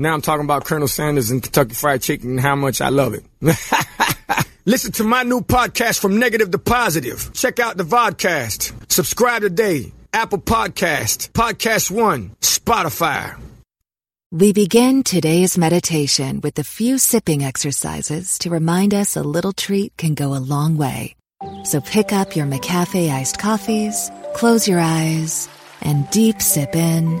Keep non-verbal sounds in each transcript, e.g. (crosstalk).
Now I'm talking about Colonel Sanders and Kentucky Fried Chicken and how much I love it. (laughs) Listen to my new podcast from negative to positive. Check out the vodcast. Subscribe today. Apple Podcast, Podcast One, Spotify. We begin today's meditation with a few sipping exercises to remind us a little treat can go a long way. So pick up your McCafe iced coffees, close your eyes, and deep sip in.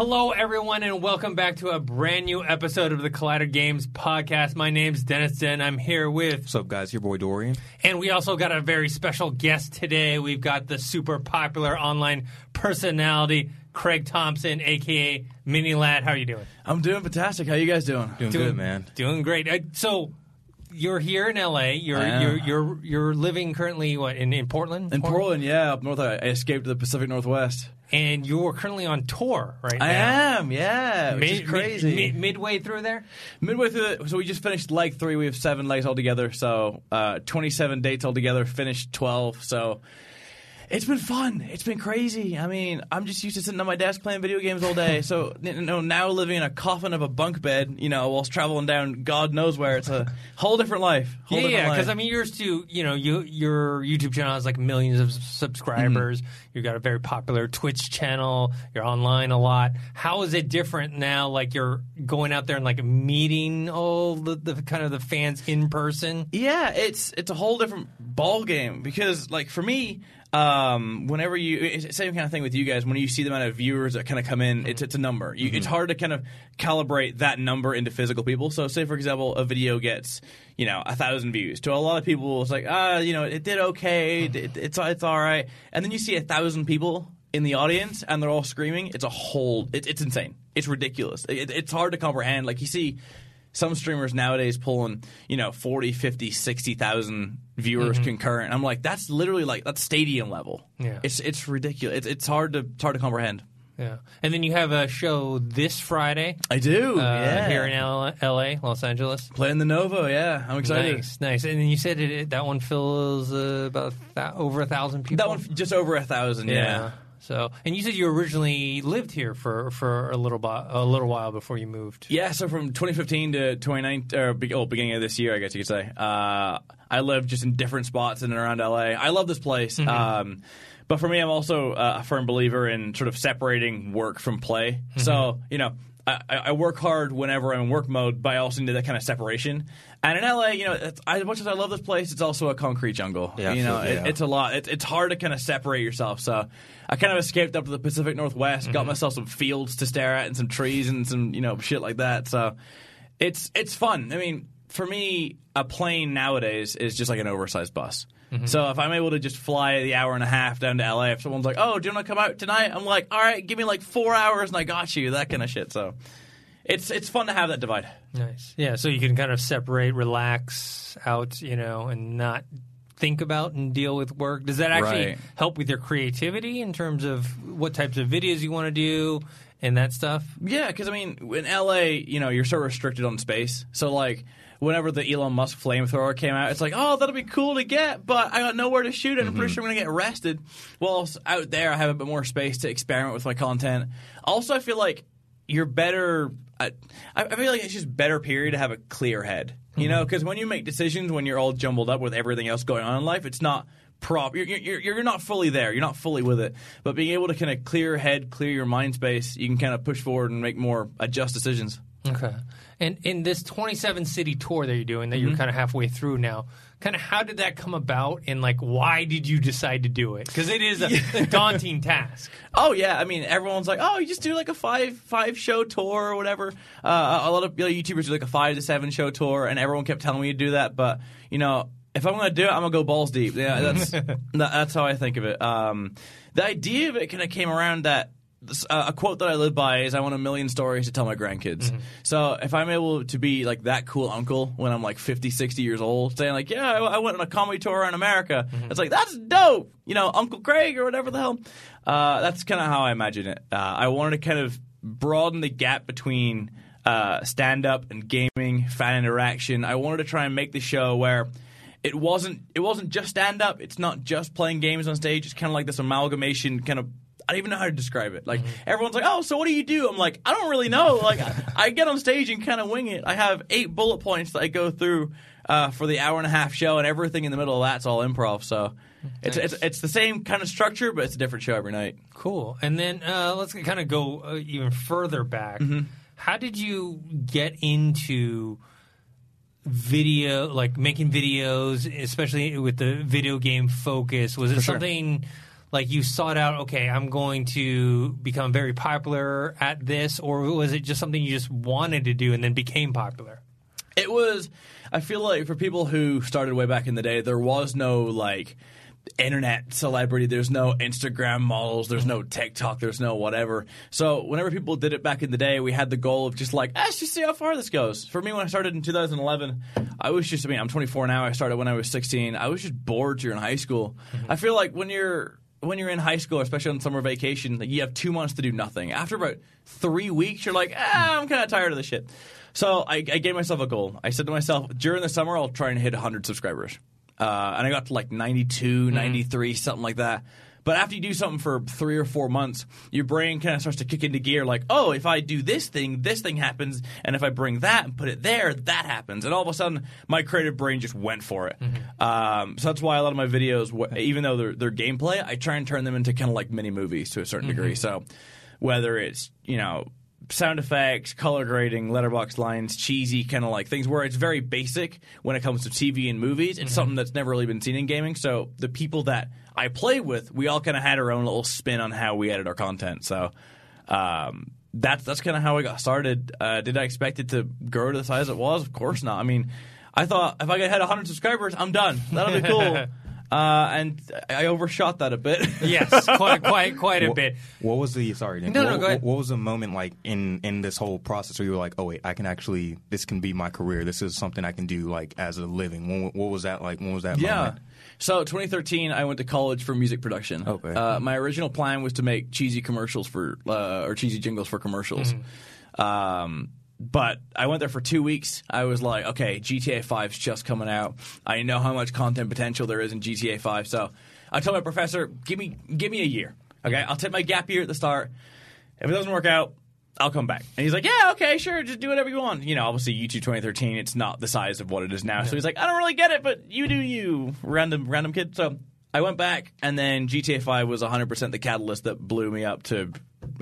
Hello, everyone, and welcome back to a brand new episode of the Collider Games podcast. My name's Dennis Tzeng. I'm here with. What's up, guys? Your boy Dorian. And we also got a very special guest today. We've got the super popular online personality, Craig Thompson, aka MiniLadd. How are you doing? I'm doing fantastic. How you guys doing? Doing, good, man. Doing great. Uh, so, you're here in LA. You're you're you're you're living currently what in, in Portland? In Portland, yeah, up north. I I escaped to the Pacific Northwest. And you're currently on tour right now. I am, yeah, which is Mid- crazy. mid- midway through there. Midway through, the, so we just finished leg three. We have seven legs altogether, so uh, 27 dates altogether. Finished 12, so it's been fun. It's been crazy. I mean, I'm just used to sitting on my desk playing video games all day. So (laughs) you know, now living in a coffin of a bunk bed, you know, whilst traveling down God knows where, it's a whole different life. Whole Yeah, different yeah, because. I mean, yours too. You know, you your YouTube channel has like millions of subscribers. Mm-hmm. You've got a very popular Twitch channel. You're online a lot. How is it different now? Like you're going out there and like meeting all the, the kind of the fans in person. Yeah, it's it's a whole different ball game because like for me, um, whenever you same kind of thing with you guys. When you see the amount of viewers that kind of come in, it's it's a number. You, It's hard to kind of calibrate that number into physical people. So, say for example, a video gets you know a thousand views. To a lot of people, it's like ah, you know, it did okay. It, it's it's all right. And then you see a thousand people in the audience and they're all screaming. It's a whole. It, it's insane. It's ridiculous. It, it's hard to comprehend. Like you see some streamers nowadays pulling, you know, 40, 50, 60,000 viewers concurrent. I'm like, that's literally like that's stadium level. Yeah. It's it's ridiculous. It's, it's hard to it's hard to comprehend. Yeah, and then you have a show this Friday I do. uh, yeah. here in L- L.A., Los Angeles. playing the Novo, yeah. I'm excited. Nice, nice. And then you said it, it- that one fills uh, about thou- over a thousand people. That one just over a thousand, yeah. So, and you said you originally lived here for, for a little bi- a little while before you moved. Yeah, so from 2015 to 2019, or be- oh, beginning of this year, I guess you could say, uh, I lived just in different spots in and around LA. I love this place. Um, but for me, I'm also uh, a firm believer in sort of separating work from play. So, you know, I, I work hard whenever I'm in work mode, but I also need that kind of separation. And in LA, you know, it's, as much as I love this place, it's also a concrete jungle. Yeah, you know, it, yeah. it's a lot. It, it's hard to kind of separate yourself. So I kind of escaped up to the Pacific Northwest, Mm-hmm. got myself some fields to stare at and some trees and some you know shit like that. So it's it's fun. I mean, for me, a plane nowadays is just like an oversized bus. Mm-hmm. So if I'm able to just fly the hour and a half down to LA, if someone's like, "Oh, do you want to come out tonight?" I'm like, "All right, give me like four hours and I got you." That kind of shit. So it's it's fun to have that divide. Nice. Yeah, so you can kind of separate, relax out, you know, and not think about and deal with work. Does that actually Right. help with your creativity in terms of what types of videos you want to do and that stuff? Yeah, because I mean, in LA, you know, you're so restricted on space. So like, whenever the Elon Musk flamethrower came out, it's like, oh, that'll be cool to get, but I got nowhere to shoot it. I'm pretty mm-hmm. sure I'm gonna get arrested. Well, out there, I have a bit more space to experiment with my content. Also, I feel like you're better I, I feel like it's just better period to have a clear head. You know, mm-hmm. because when you make decisions, when you're all jumbled up with everything else going on in life, it's not prop. You're, you're, you're not fully there. You're not fully with it. But being able to kind of clear your head, clear your mind space, you can kind of push forward and make more adjust decisions. Okay. And in this 27 city tour that you're doing, that Mm-hmm. you're kind of halfway through now, kind of how did that come about, and like why did you decide to do it? Because it is a, a daunting task. (laughs) Oh yeah, I mean everyone's like, oh, you just do like a five five show tour or whatever. Uh, a lot of you know, YouTubers do like a five to seven show tour, and everyone kept telling me to do that. But you know, if I'm gonna do it, I'm gonna go balls deep. Yeah, that's (laughs) that, that's how I think of it. Um, the idea of it kind of came around that. Uh, a quote that I live by is I want a million stories to tell my grandkids. So if I'm able to be like that cool uncle when I'm like 50, 60 years old, saying like, yeah, I, I went on a comedy tour in America. It's like, that's dope. You know, Uncle Craig or whatever the hell. Uh, that's kind of how I imagine it. Uh, I wanted to kind of broaden the gap between uh, stand up and gaming, fan interaction. I wanted to try and make the show where it wasn't it wasn't just stand up. It's not just playing games on stage. It's kind of like this amalgamation kind of. I don't even know how to describe it. Like everyone's like, "Oh, so what do you do?" I'm like, "I don't really know." Like I, get on stage and kind of wing it. I have eight bullet points that I go through uh, for the hour and a half show, and everything in the middle of that's all improv. So it's it's, it's the same kind of structure, but it's a different show every night. Cool. And then uh, let's kind of go uh, even further back. Mm-hmm. How did you get into video, like making videos, especially with the video game focus? Was it sure. something like you sought out, okay, I'm going to become very popular at this, or was it just something you just wanted to do and then became popular? It was. I feel like for people who started way back in the day, there was no like internet celebrity. There's no Instagram models. There's no TikTok. There's no whatever. So whenever people did it back in the day, we had the goal of just like, "Ah, let's just see how far this goes. For me, when I started in 2011, I was just. I mean, I'm 24 now. I started when I was 16. I was just bored during high school. I feel like when you're when you're in high school, especially on summer vacation, like you have two months to do nothing. After about three weeks, you're like, ah, I'm kind of tired of this shit. So I, I gave myself a goal. I said to myself, during the summer, I'll try and hit 100 subscribers. Uh, and I got to like 92, 93, something like that. But after you do something for three or four months, your brain kind of starts to kick into gear like, oh, if I do this thing, this thing happens. And if I bring that and put it there, that happens. And all of a sudden, my creative brain just went for it. Um, so that's why a lot of my videos, even though they're, they're gameplay, I try and turn them into kind of like mini movies to a certain degree. So whether it's, you know, sound effects, color grading, letterbox lines, cheesy kind of like things where it's very basic when it comes to TV and movies. It's something that's never really been seen in gaming. So the people that I play with, we all kind of had our own little spin on how we edit our content. So um, that's that's kind of how I got started. Uh, did I expect it to grow to the size it was? Of course not. I mean, I thought if I had 100 subscribers, I'm done. That'll be cool. (laughs) Uh, and I overshot that a bit. (laughs) Yes, quite, quite, quite a What- bit. What was the sorry? Nick, No, no, what, go ahead. What was the moment like in in this whole process where you were like, oh wait, I can actually this can be my career. This is something I can do like as a living. When, what was that like? When was that? Yeah. moment? So 2013, I went to college for music production. Okay. Uh, my original plan was to make cheesy commercials for uh, or cheesy jingles for commercials. Um, but I went there for two weeks. I was like, okay, GTA 5's just coming out. I know how much content potential there is in GTA 5. So I told my professor, give me give me a year. Okay, I'll take my gap year at the start. If it doesn't work out, I'll come back. And he's like, yeah, okay, sure, just do whatever you want. You know, obviously YouTube 2013, it's not the size of what it is now. So he's like, I don't really get it, but you do you, random random kid. So I went back, and then GTA 5 was 100% the catalyst that blew me up to,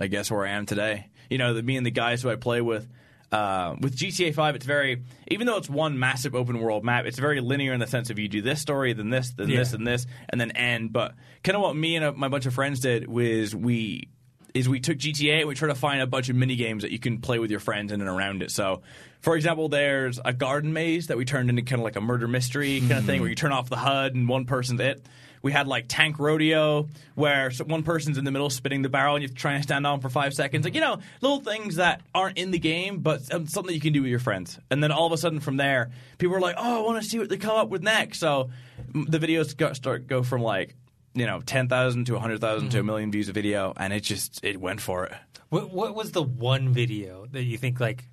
I guess, where I am today. You know, the, me and the guys who I play with. Uh, with GTA 5, it's very, even though it's one massive open world map, it's very linear in the sense of you do this story, then this, then this, Yeah. and this, and then end. But kind of what me and a, my bunch of friends did was we is we took GTA and we tried to find a bunch of mini games that you can play with your friends in and around it. So, for example, there's a garden maze that we turned into kind of like a murder mystery kind of thing where you turn off the HUD and one person's it. We had like tank rodeo where one person's in the middle spinning the barrel and you have to try and stand on for five seconds. Like you know, little things that aren't in the game, but um, something you can do with your friends. And then all of a sudden, from there, people are like, "Oh, I want to see what they come up with next." So the videos go, start go from like you know ten thousand to hundred to a million views a video, and it just it went for it. What, what was the one video that you think like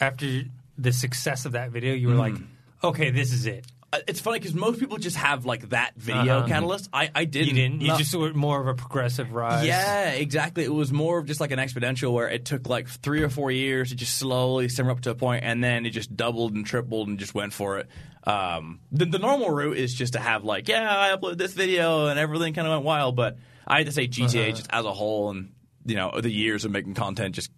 after the success of that video you were like, Mm. okay, this is it? It's funny because most people just have like that video Uh-huh. catalyst. I I didn't. You didn't. You No. just were more of a progressive rise. Yeah, exactly. It was more of just like an exponential where it took like three or four years to just slowly simmer up to a point, and then it just doubled and tripled and just went for it. Um, the, the normal route is just to have like, yeah, I uploaded this video and everything kind of went wild, but I had to say GTA just as a whole, and you know, the years of making content just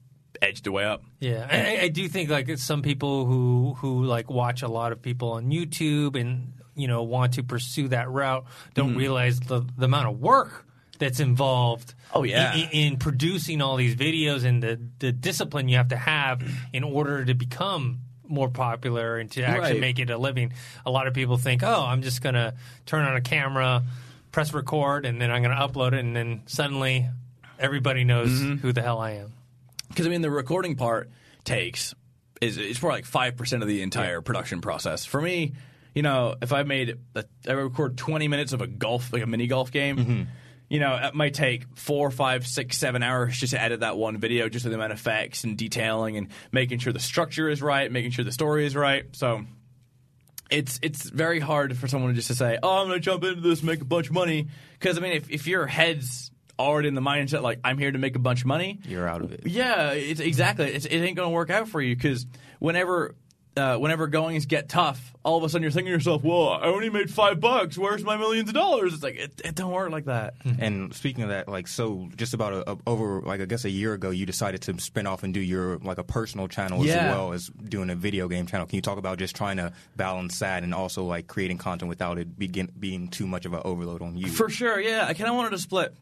edged the way up. Yeah, I, I do think like some people who who like watch a lot of people on YouTube and you know want to pursue that route don't Mm-hmm. realize the the amount of work that's involved. Oh, yeah. in, in producing all these videos and the the discipline you have to have in order to become more popular and to actually Right. make it a living. A lot of people think, oh, I'm just gonna turn on a camera, press record, and then I'm gonna upload it, and then suddenly everybody knows Mm-hmm. who the hell I am. Because I mean, the recording part takes is it's probably like five percent of the entire production process. For me, you know, if I made a, I record twenty minutes of a golf like a mini golf game. Mm-hmm. You know, it might take four, five, six, seven hours just to edit that one video, just with the amount of effects and detailing and making sure the structure is right, making sure the story is right. So it's it's very hard for someone just to say, "Oh, I'm going to jump into this, make a bunch of money." Because I mean, if if your head's already in the mindset like I'm here to make a bunch of money, You're out of it. yeah, it's exactly. It's, it ain't going to work out for you because whenever. Uh, whenever goings get tough, all of a sudden you're thinking to yourself, "Well, I only made five bucks. Where's my millions of dollars?" It's like it, it don't work like that. And speaking of that, like so, just about a, a, over like I guess a year ago, you decided to spin off and do your like a personal channel Yeah. as well as doing a video game channel. Can you talk about just trying to balance that and also like creating content without it begin being too much of an overload on you? For sure, yeah. I kind of wanted to split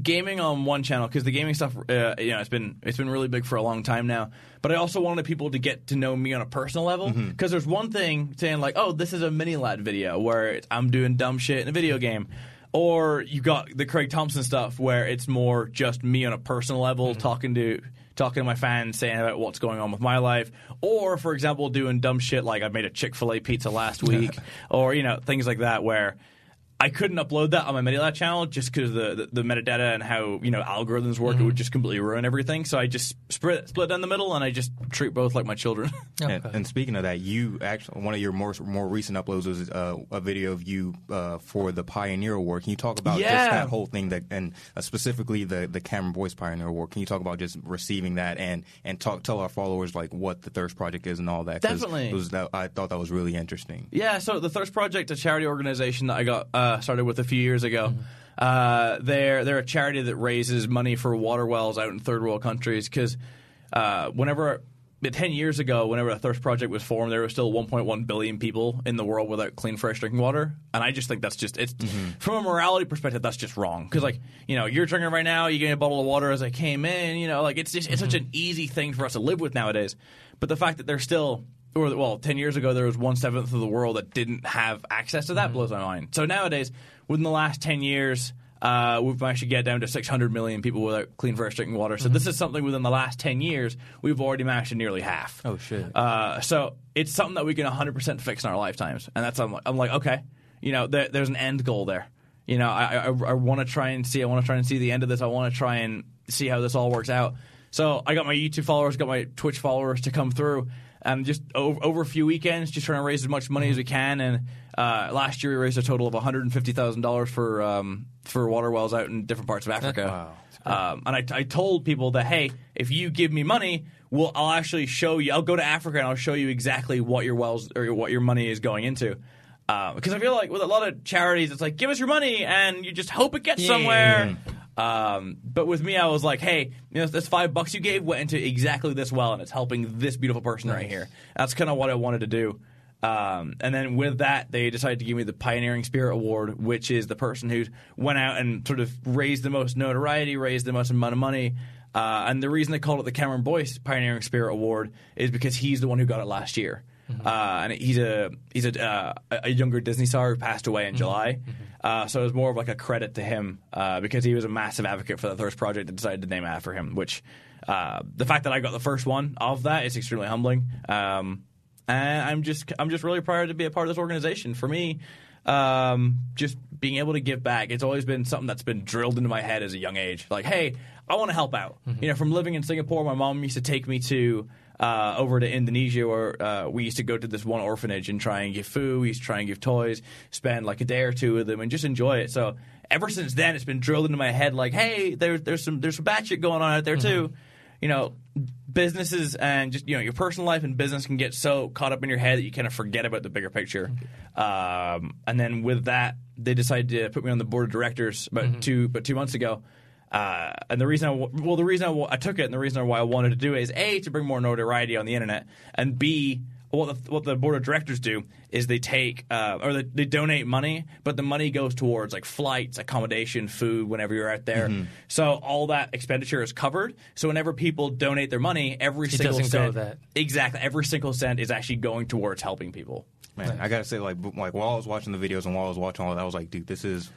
gaming on one channel because the gaming stuff, uh, you know, it's been it's been really big for a long time now. But I also wanted people to get to know me on a personal level because there's one thing saying like, oh, this is a MiniLadd video where it's, I'm doing dumb shit in a video game. Or you got the Craig Thompson stuff where it's more just me on a personal level talking to talking to my fans saying about what's going on with my life. Or for example, doing dumb shit like I made a Chick fil A pizza last (laughs) week or, you know, things like that where I couldn't upload that on my MiniLadd channel just because the, the the metadata and how you know algorithms work. It would just completely ruin everything. So I just split split down the middle, and I just treat both like my children. (laughs) And, and speaking of that, you actually one of your more more recent uploads was uh, a video of you uh, for the Pioneer Award. Can you talk about Yeah. just that whole thing that and uh, specifically the the Cameron Boyce Pioneer Award? Can you talk about just receiving that and and talk tell our followers like what the Thirst Project is and all that? 'Cause Definitely. it was that, I thought that was really interesting. Yeah, so the Thirst Project, a charity organization that I got uh, started with a few years ago. Uh, they're they're a charity that raises money for water wells out in third world countries because uh, whenever. Ten years ago, whenever the Thirst Project was formed, there were still 1.1 billion people in the world without clean, fresh drinking water, and I just think that's just it's from a morality perspective, that's just wrong. Because like you know, you're drinking right now, you get a bottle of water as I came in, you know, like it's just it's such an easy thing for us to live with nowadays. But the fact that there's still or well, ten years ago there was one seventh of the world that didn't have access to that blows my mind. So nowadays, within the last ten years, uh, we've actually to get down to 600 million people without clean, fresh drinking water. So this is something within the last 10 years we've already managed to nearly half. Oh, shit. Uh, so it's something that we can 100% fix in our lifetimes, and that's I'm like, I'm like okay, you know, there, there's an end goal there. You know, I, I, I want to try and see. I want to try and see the end of this. I want to try and see how this all works out. So I got my YouTube followers, got my Twitch followers to come through, and just over, over a few weekends, just trying to raise as much money as we can. And uh, last year we raised a total of one hundred and fifty thousand dollars for um, for water wells out in different parts of Africa. Um, and I, I told people that hey, if you give me money, well, I'll actually show you. I'll go to Africa and I'll show you exactly what your wells or what your money is going into. Uh, because I feel like with a lot of charities, it's like give us your money and you just hope it gets Yeah. somewhere. Um, but with me, I was like, hey, you know, this five bucks you gave went into exactly this well, and it's helping this beautiful person right here. That's kind of what I wanted to do. Um, and then with that, they decided to give me the Pioneering Spirit Award, which is the person who went out and sort of raised the most notoriety, raised the most amount of money. Uh, and the reason they called it the Cameron Boyce Pioneering Spirit Award is because he's the one who got it last year. Uh, and he's a he's a, uh, a younger Disney star who passed away in July. Uh, so it was more of like a credit to him uh, because he was a massive advocate for the Thirst Project and decided to name it after him. Which uh, the fact that I got the first one of that is extremely humbling. Um, and I'm just I'm just really proud to be a part of this organization. For me, um, just being able to give back, it's always been something that's been drilled into my head as a young age. Like, hey, I want to help out. You know, from living in Singapore, my mom used to take me to uh, over to Indonesia where uh, we used to go to this one orphanage and try and give food, we used to try and give toys, spend like a day or two with them, and just enjoy it. So ever since then, it's been drilled into my head like, hey, there's there's some there's some bad shit going on out there too. You know, businesses and just you know your personal life and business can get so caught up in your head that you kind of forget about the bigger picture. Um, and then with that, they decided to put me on the board of directors about two but two months ago. Uh, and the reason I, well, the reason I, I took it and the reason why I wanted to do it is a to bring more notoriety on the internet, and b what the, what the board of directors do is they take uh, or they, they donate money, but the money goes towards like flights, accommodation, food whenever you're out there. So all that expenditure is covered. So whenever people donate their money, every single doesn't go cent that. exactly every single cent is actually going towards helping people. Man, I gotta say, like, like while I was watching the videos and while I was watching all that, I was like, dude, this is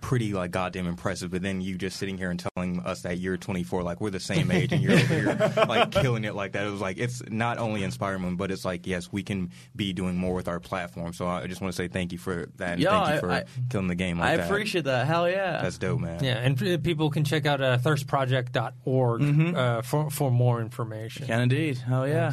pretty like goddamn impressive. But then you just sitting here and telling us that you're 24, like we're the same age, and you're over here (laughs) like killing it like that. It was like it's not only inspiring, but it's like yes, we can be doing more with our platform. So I just want to say thank you for that, and Yeah, thank you for I- killing the game. Like I that. appreciate that. Hell yeah. That's dope, man. Yeah, and people can check out uh, thirstproject.org uh, for for more information. Can indeed. Hell yeah.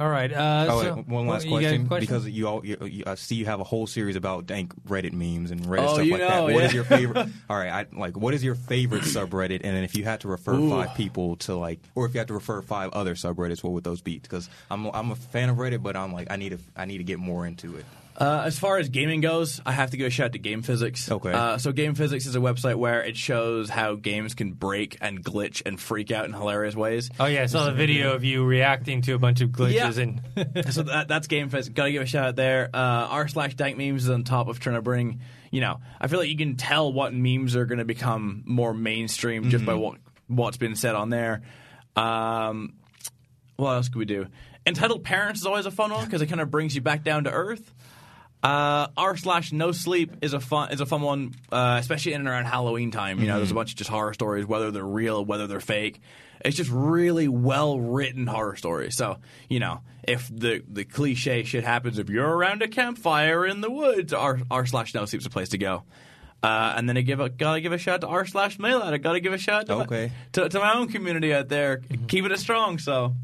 All right. Uh, Oh, so- wait, one last you got a question, because you all you, you, I see you have a whole series about dank Reddit memes and Reddit Oh, stuff you like know, that. What yeah. is your favorite? (laughs) all right, I, like what is your favorite subreddit? And then if you had to refer five people to like, or if you had to refer five other subreddits, what would those be? Because I'm I'm a fan of Reddit, but I'm like I need to I need to get more into it. Uh, as far as gaming goes, I have to give a shout out to Game Physics. Okay. Uh, so Game Physics is a website where it shows how games can break and glitch and freak out in hilarious ways. Oh yeah, I saw the video of you reacting to a bunch of glitches Yeah. and (laughs) (laughs) so that, that's Game Physics. Got to give a shout out there. Uh, r slash dank memes is on top of trying to bring. You know, I feel like you can tell what memes are going to become more mainstream just by what what's been said on there. Um, what else could we do? Entitled Parents is always a fun one because it kind of brings you back down to earth. Uh, r slash no sleep is a fun is a fun one, uh, especially in and around Halloween time. You know, there's a bunch of just horror stories, whether they're real, or whether they're fake. It's just really well written horror stories. So you know, if the the cliche shit happens, if you're around a campfire in the woods, r slash no sleep's a place to go. Uh, and then I give a gotta give a shout to r slash mail out. I gotta give a shout to, Okay. my, to to my own community out there, keeping it strong. So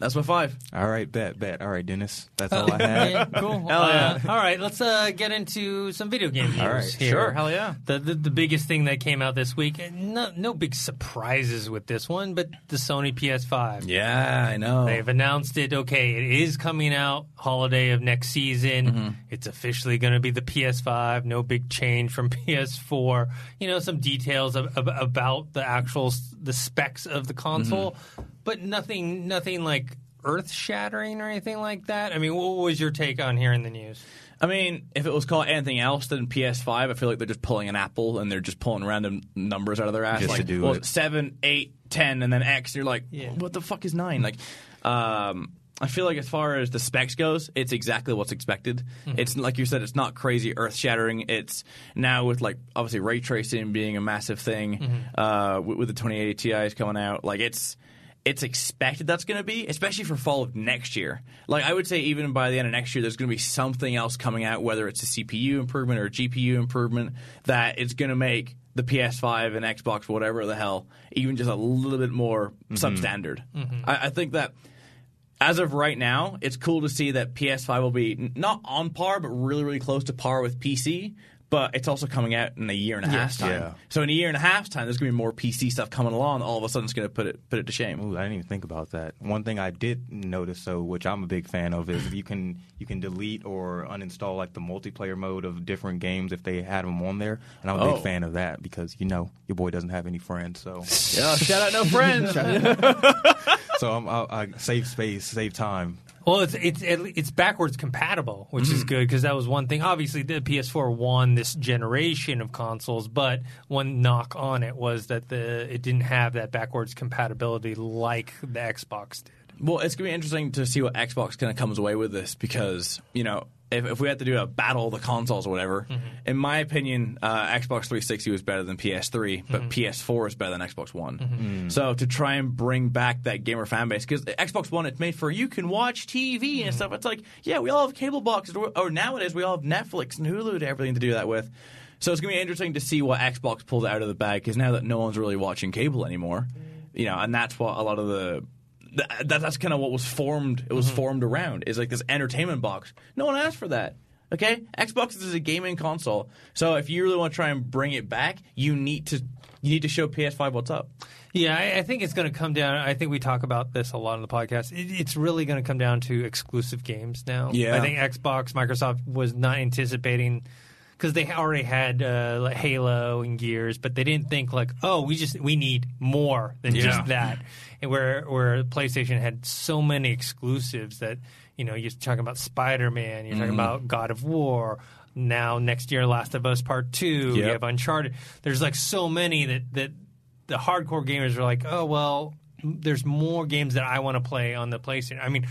that's my five. All right, bet bet. All right, Dennis, that's all I had. Yeah, cool. (laughs) Hell yeah. Uh, all right, let's uh, get into some video game news. All right, here. sure, hell yeah. The, the the biggest thing that came out this week, no no big surprises with this one, but the Sony PS5. Yeah, I know. They've announced it. Okay, it is coming out holiday of next season. Mm-hmm. It's officially going to be the PS5. No big change from (laughs) PS4. You know, some details of, of, about the actual the specs of the console, Mm-hmm. But nothing nothing like earth shattering or anything like that. I mean, what was your take on hearing the news? I mean, if it was called anything else than PS5, I feel like they're just pulling an apple and they're just pulling random numbers out of their ass. Just like, to do well, it. seven, eight, ten, and then X. You're like, Yeah. what the fuck is nine? Like, um, I feel like as far as the specs goes, it's exactly what's expected. It's like you said, it's not crazy earth shattering. It's now with like obviously ray tracing being a massive thing uh, with, with the 2080 Ti's coming out. Like it's it's expected that's going to be, especially for fall of next year. Like I would say, even by the end of next year, there's going to be something else coming out, whether it's a CPU improvement or a GPU improvement, that it's going to make the PS5 and Xbox, whatever the hell, even just a little bit more mm-hmm. substandard. Mm-hmm. I, I think that as of right now, it's cool to see that PS5 will be n- not on par, but really, really close to par with PC. But it's also coming out in a year and a half's time. Yeah. So in a year and a half's time, there's going to be more PC stuff coming along. All of a sudden, it's going to put it put it to shame. Ooh, I didn't even think about that. One thing I did notice, though, which I'm a big fan of, is you can you can delete or uninstall like the multiplayer mode of different games if they had them on there, and I'm a Oh. big fan of that because you know your boy doesn't have any friends, so (laughs) Yeah, shout out no friends. (laughs) (laughs) so I'm, I, I save space, save time. Well, it's it's it's backwards compatible, which Mm-hmm. is good because that was one thing. Obviously, the PS4 won this generation of consoles, but one knock on it was that the it didn't have that backwards compatibility like the Xbox did. Well, it's gonna be interesting to see what Xbox kind of comes away with this because you know if, if we had to do a battle of the consoles or whatever, mm-hmm. in my opinion, uh, Xbox 360 was better than PS3, but mm-hmm. PS4 is better than Xbox One. Mm-hmm. Mm. So to try and bring back that gamer fan base because Xbox One it's made for you can watch TV and stuff. It's like yeah, we all have cable boxes, or, or nowadays we all have Netflix and Hulu and everything to do that with. So it's gonna be interesting to see what Xbox pulls out of the bag because now that no one's really watching cable anymore, you know, and that's what a lot of the th- that, that's kind of what was formed. It was Mm-hmm. formed around is like this entertainment box. No one asked for that. Okay, Xbox is a gaming console, so if you really want to try and bring it back, you need to you need to show PS5 what's up. Yeah, I, I think it's going to come down. I think we talk about this a lot on the podcast. It, it's really going to come down to exclusive games now. Yeah. I think Xbox, Microsoft was not anticipating because they already had uh, like Halo and Gears, but they didn't think like, oh, we just we need more than Yeah. just that. And where where PlayStation had so many exclusives that you know you're talking about Spider Man, you're Mm-hmm. talking about God of War. Now next year, Last of Us Part Two. You have Uncharted. There's like so many that that the hardcore gamers are like, oh well, there's more games that I want to play on the PlayStation. I mean,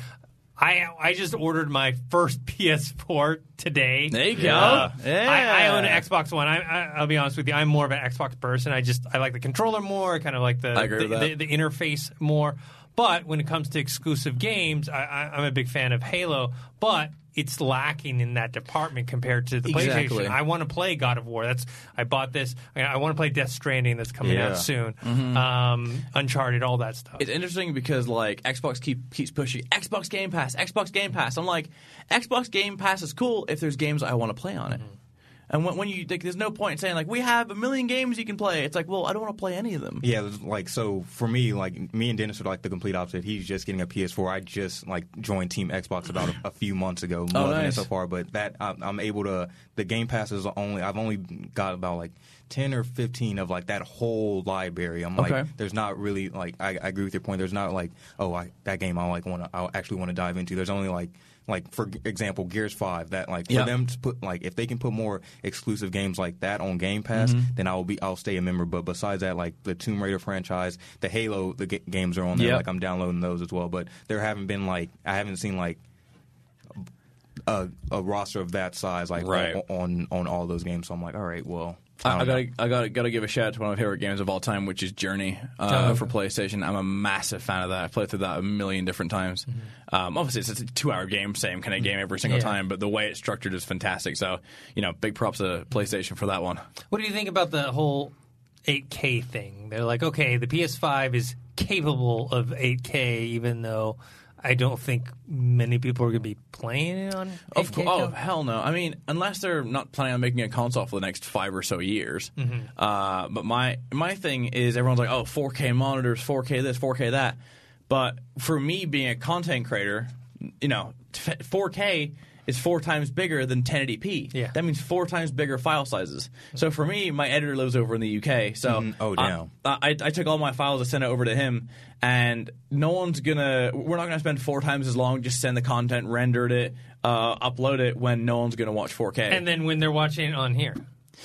I I just ordered my first (laughs) PS4 today. There you go. Uh, Yeah. I, I own an Xbox One. I, I, I'll be honest with you, I'm more of an Xbox person. I just I like the controller more. I kind of like the the, the, the interface more. But when it comes to exclusive games, I, I, I'm a big fan of Halo. But it's lacking in that department compared to the Exactly. PlayStation. I want to play God of War. That's I bought this. I, I want to play Death Stranding that's coming Yeah. out soon. Mm-hmm. Um, Uncharted, all that stuff. It's interesting because like Xbox keep, keeps pushing Xbox Game Pass, Xbox Game Pass. I'm like, Xbox Game Pass is cool if there's games I want to play on it. And when, when you like, there's no point in saying like we have a million games you can play. It's like, well, I don't want to play any of them. Yeah, like so for me, like me and Dennis are like the complete opposite. He's just getting a PS4. I just like joined Team Xbox about a, a few months ago. Oh, loving nice. it so far, but that I'm, I'm able to. The Game Pass is only I've only got about like ten or fifteen of like that whole library. I'm like, Okay. there's not really like I, I agree with your point. There's not like oh I, that game I like want to I actually want to dive into. There's only like like for example Gears Five that like for them to put like if they can put more exclusive games like that on Game Pass, Mm-hmm. then I will be I'll stay a member. But besides that, like the Tomb Raider franchise, the Halo the g- games are on there. Yep. Like I'm downloading those as well. But there haven't been like I haven't seen like a, a roster of that size like Right. on, on on all those games. So I'm like, all right, well. I, I gotta. I gotta, gotta give a shout out to one of my favorite games of all time, which is Journey uh, for PlayStation. I'm a massive fan of that. I've played through that a million different times. Um, obviously, it's, it's a two-hour game, same kind of game every single Yeah. time, but the way it's structured is fantastic. So, you know, big props to PlayStation for that one. What do you think about the whole 8K thing? They're like, okay, the PS5 is capable of 8K, even though I don't think many people are going to be playing it on 8K. Of course, oh hell no! I mean, unless they're not planning on making a console for the next five or so years. Uh, but my my thing is, everyone's like, oh, 4K monitors, 4K this, 4K that. But for me, being a content creator, you know, 4K is four times bigger than 1080p. Yeah. that means four times bigger file sizes. So for me, my editor lives over in the UK, so Mhm. Oh, I- damn. I, I took all my files and sent it over to him, and no one's gonna. We're not gonna spend four times as long just send the content, rendered it, uh, upload it when no one's gonna watch 4K. And then when they're watching it on here,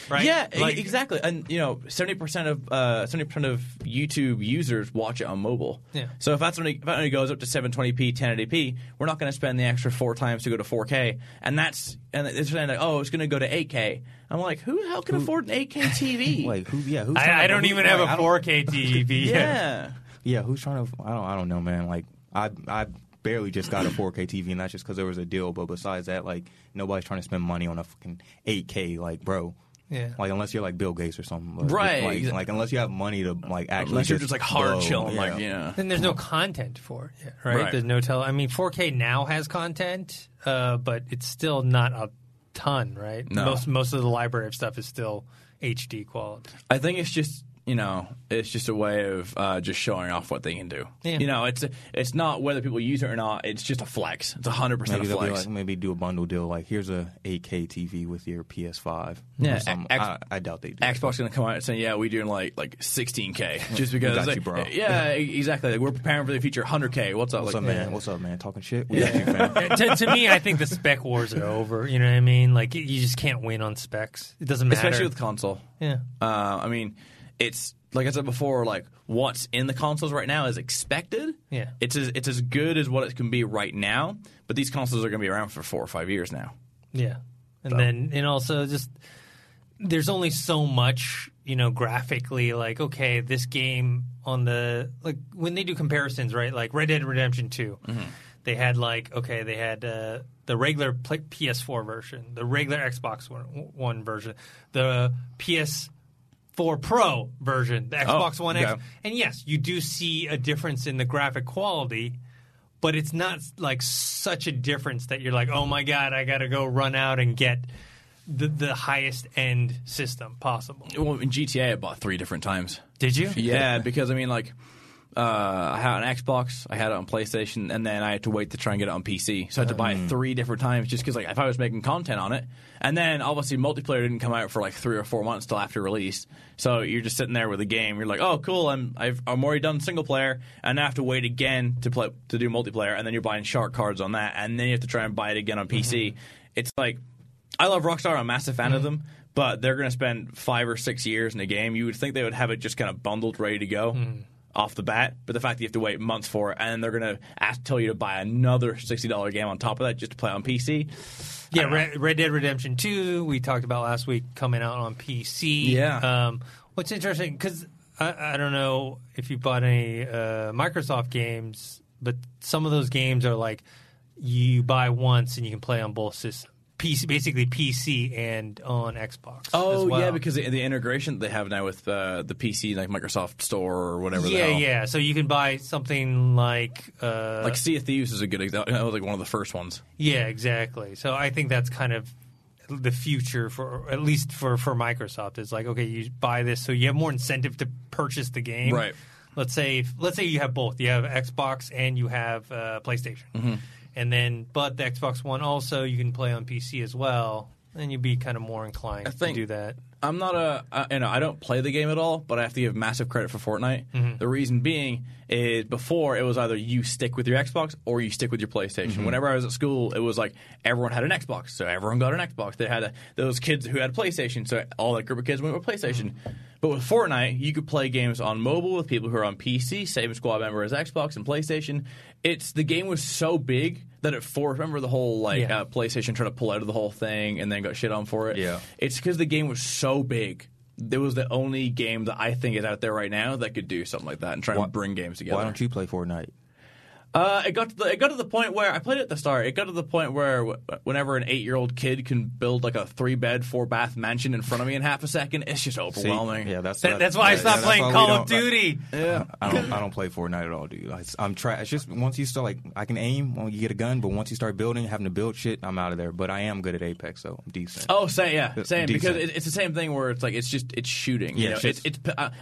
right? yeah, Like- exactly. And you know, seventy percent of uh, seventy percent of YouTube users watch it on mobile. Yeah. So if that's only if that only goes up to 720p, 1080p, we're not going to spend the extra four times to go to 4K. And that's and it's saying like, oh, it's going to go to 8K. I'm like, who the hell can afford an 8K (laughs) TV? Like who? Yeah, who's I, I don't even have like, I a don't- 4K TV. yeah. (laughs) Yeah, who's trying to? I don't. I don't know, man. Like I, I barely just got a 4K TV, and that's just because there was a deal. But besides that, like nobody's trying to spend money on a fucking 8K. Like, bro. Yeah. Like unless you're like Bill Gates or something. But, Right. Like, like unless you have money to like actually. Unless you're just like hard blow, chilling, yeah. like yeah. Then there's no content for it, yet, right? Right. There's no tell. I mean, 4K now has content, uh, but it's still not a ton, right? No. Most most of the library of stuff is still HD quality. I think it's just you know it's just a way of uh, just showing off what they can do. Yeah. You know, it's it's not whether people use it or not. It's just a flex. It's hundred percent a flex. like maybe do a bundle deal. Like here's a 8K TV with your PS5. Yeah, Or. X- I, I doubt they do. Xbox gonna come out and say, "Yeah, we're doing like like 16k (laughs) just because." got like, you, bro. Yeah, exactly. Like, we're preparing for the future. 100k. What's up? What's like, up, man? What's up, man? Talking shit. We got you, fam. (laughs) to, to me, I think the spec wars are over. You know what I mean? Like you just can't win on specs. It doesn't matter. Especially with console. yeah. Uh, I mean, it's like I said before. Like what's in the consoles right now is expected. Yeah. It's as it's as good as what it can be right now. But these consoles are going to be around for four or five years now. Yeah, and then and also just there's only so much you know graphically like okay this game on the like when they do comparisons right like Red Dead Redemption 2 they had like okay they had uh, the regular PS4 version the regular Xbox One, one version the PS PS4 Pro version, the oh, Xbox One X. okay. And yes, you do see a difference in the graphic quality, but it's not like such a difference that you're like, oh my god, I got to go run out and get the the highest end system possible. Well, in GTA, I bought three different times. Did you? Yeah, because I mean, like, uh, I had an Xbox, I had it on PlayStation, and then I had to wait to try and get it on PC. So I had to buy it hmm. three different times just because, like, if I was making content on it, and then obviously multiplayer didn't come out for like three or four months till after release. So you're just sitting there with a game. You're like, oh, cool, I'm I've, I'm already done single player, and I have to wait again to play to do multiplayer, and then you're buying shark cards on that, and then you have to try and buy it again on PC. Mm-hmm. It's like I love Rockstar. I'm a massive fan of mm-hmm. them, but they're going to spend five or six years in a game. You would think they would have it just kind of bundled, ready to go hmm. Off the bat. But the fact that you have to wait months for it, and they're going to ask tell you to buy another sixty dollar game on top of that just to play on PC. Yeah, Red, Red Dead Redemption 2, we talked about last week, coming out on PC. Yeah. Um, what's interesting, because I, I don't know if you bought any uh, Microsoft games, but some of those games are like you buy once and you can play on both systems. PC, basically PC and on Xbox. Oh as well. yeah, because the, the integration they have now with uh, the PC, like Microsoft Store or whatever. yeah, yeah. So you can buy something like uh, Like Sea of Thieves is a good example. That was like one of the first ones. Yeah, exactly. So I think that's kind of the future for at least for for Microsoft is like okay, you buy this so you have more incentive to purchase the game. Right. Let's say if, let's say you have both. You have Xbox and you have uh, PlayStation. Mm-hmm. And then but the Xbox One also you can play on PC as well. And you'd be kind of more inclined I think- to do that. I'm not a, I, you know, I don't play the game at all, but I have to give massive credit for Fortnite. Mm-hmm. The reason being is before it was either you stick with your Xbox or you stick with your PlayStation. Mm-hmm. Whenever I was at school, it was like everyone had an Xbox, so everyone got an Xbox. They had a, those kids who had a PlayStation, so all that group of kids went with PlayStation. Mm-hmm. But with Fortnite, you could play games on mobile with people who are on PC, same squad member as Xbox and PlayStation. It's the game was so big that it forced. Remember the whole like Yeah. uh, PlayStation tried to pull out of the whole thing and then got shit on for it. Yeah. It's because the game was so big. It was the only game that I think is out there right now that could do something like that and try Why- and bring games together. Why don't you play Fortnite? Uh, it got to the it got to the point where I played it at the start. It got to the point where w- whenever an eight year old kid can build like a three bed, four bath mansion in front of me in half a second, it's just See, overwhelming. yeah, that's That, that's why I stopped that's playing Call of Duty. yeah. I don't. I don't play Fortnite at all, dude. I, am try. It's just once you start like I can aim when you get a gun, but once you start building, having to build shit, I'm out of there. But I am good at Apex, so I'm decent. Oh, same, yeah, Uh, same. decent. Because it, it's the same thing where it's like it's just it's shooting. You Yeah, know? it's it's, it's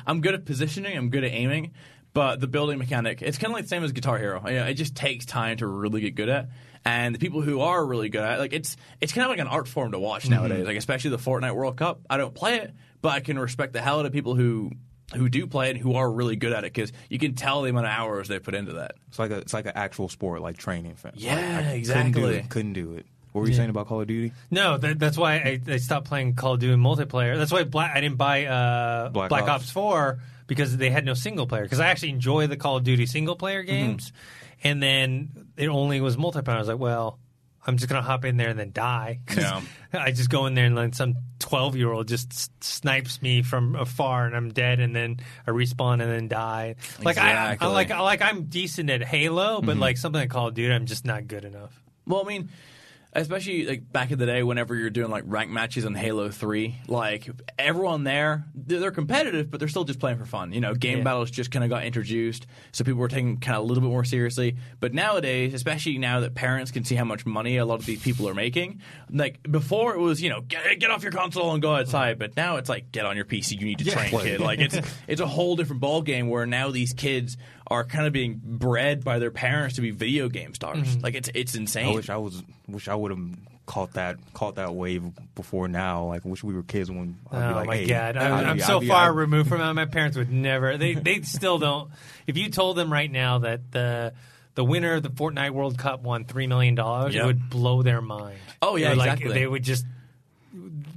I'm good at positioning. I'm good at aiming, but the building mechanic, it's kind of like the same as Guitar Hero. You know, it just takes time to really get good at. And the people who are really good at, it, like it's it's kind of like an art form to watch Mm-hmm. nowadays. Like especially the Fortnite World Cup. I don't play it, but I can respect the hell out of people who who do play it and who are really good at it because you can tell the amount of hours they put into that. It's like a it's like an actual sport, like training. Yeah, Like, I Couldn't do exactly. it. Couldn't do it. What were you saying about Call of Duty? No, that, that's why I, I stopped playing Call of Duty multiplayer. That's why Black, I didn't buy uh, Black Black, Ops. Ops. 4 because they had no single player. Because I actually enjoy the Call of Duty single player mm-hmm. games, and then it only was multiplayer. I was like, well, I'm just gonna hop in there and then die. (laughs) Yeah. I just go in there and then some 12 year old just s- snipes me from afar and I'm dead, and then I respawn and then die. Like I, I Exactly. like I like I'm decent at Halo, but mm-hmm. like something like Call of Duty, I'm just not good enough. Well, I mean, especially like back in the day, whenever you're doing like ranked matches in Halo Three, like everyone there, they're competitive, but they're still just playing for fun. You know, game Yeah. battles just kind of got introduced, so people were taking kind of a little bit more seriously. But nowadays, especially now that parents can see how much money a lot of these people are making, like before it was, you know, get, get off your console and go outside. But now it's like get on your PC, you need to train, Play. kid. Like it's (laughs) it's a whole different ball game where now these kids are kind of being bred by their parents to be video game stars. Like it's it's insane. I wish I was. Wish I would have caught that caught that wave before now. Like, wish we were kids when. I'd be oh like, my hey, god, I'd I'm, I'm be- so I'd be- far I'd- removed from that. My parents would never. They they still don't. If you told them right now that the the winner of the Fortnite World Cup won three million dollars, Yep. it would blow their mind. Oh, yeah, like, exactly. They would just.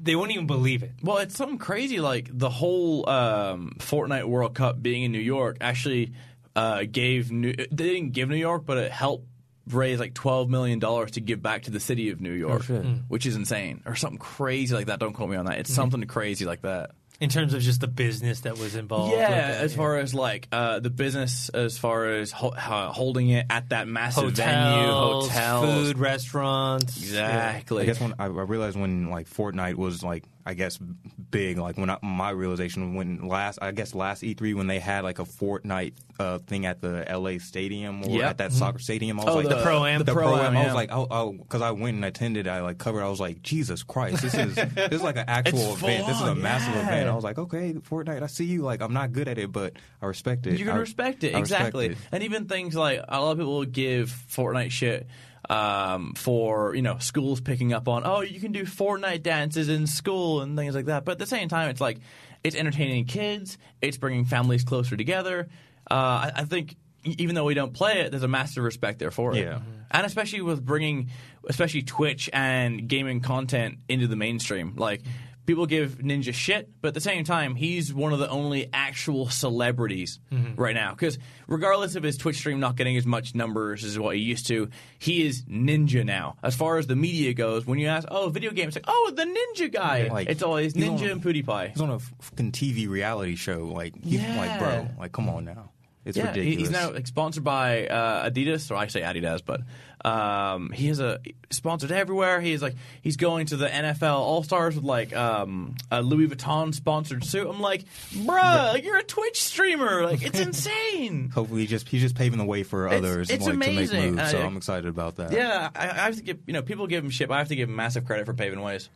They wouldn't even believe it. Well, it's something crazy. Like the whole um, Fortnite World Cup being in New York actually uh, gave New. They didn't give New York, but it helped raise like twelve million dollars to give back to the city of New York, which is insane, or something crazy like that. Don't quote me on that. It's something crazy like that. In terms of just the business that was involved. with Yeah, it, as far as like uh, the business, as far as ho- uh, holding it at that massive venue, hotels, hotels, food, restaurants. exactly. I guess when I, I realized when like Fortnite was like I guess big like when I, my realization when last I guess last E3 when they had like a Fortnite uh, thing at the LA Stadium or Yep. at that soccer stadium I was Oh, like the- Pro-Am? the, the pro am I was like oh oh because I went and attended I like covered I was like Jesus Christ this is (laughs) this is like an actual event this is a full-on, massive yeah. event I was like okay Fortnite I see you like I'm not good at it but I respect it You can I- respect it I respect exactly, it. and even things like a lot of people give Fortnite shit um, for you know schools picking up on oh you can do Fortnite dances in school and things like that. But at the same time, it's like it's entertaining kids, it's bringing families closer together. Uh, I, I think even though we don't play it, there's a massive respect there for it. Yeah. and especially with bringing, especially Twitch and gaming content into the mainstream, like. People give Ninja shit, but at the same time, he's one of the only actual celebrities right now. Because regardless of his Twitch stream not getting as much numbers as what he used to, he is Ninja now. As far as the media goes, when you ask, "Oh, video games," like, "Oh, the Ninja guy," Like, it's always Ninja on- and PewDiePie. He's on a fucking TV reality show. Like, he's like, Yeah. bro, like, come on now. It's yeah, ridiculous. he's now like, sponsored by uh, Adidas, or I say Adidas, but um, he is a sponsored everywhere. He's like he's going to the NFL All Stars with like um, a Louis Vuitton sponsored suit. I'm like, bruh, like, you're a Twitch streamer. Like it's insane. (laughs) Hopefully, he just he's just paving the way for It's- others it's like, amazing. to make moves. So I- I'm excited about that. Yeah, I, I have to give you know people give him shit, but I have to give him massive credit for paving ways.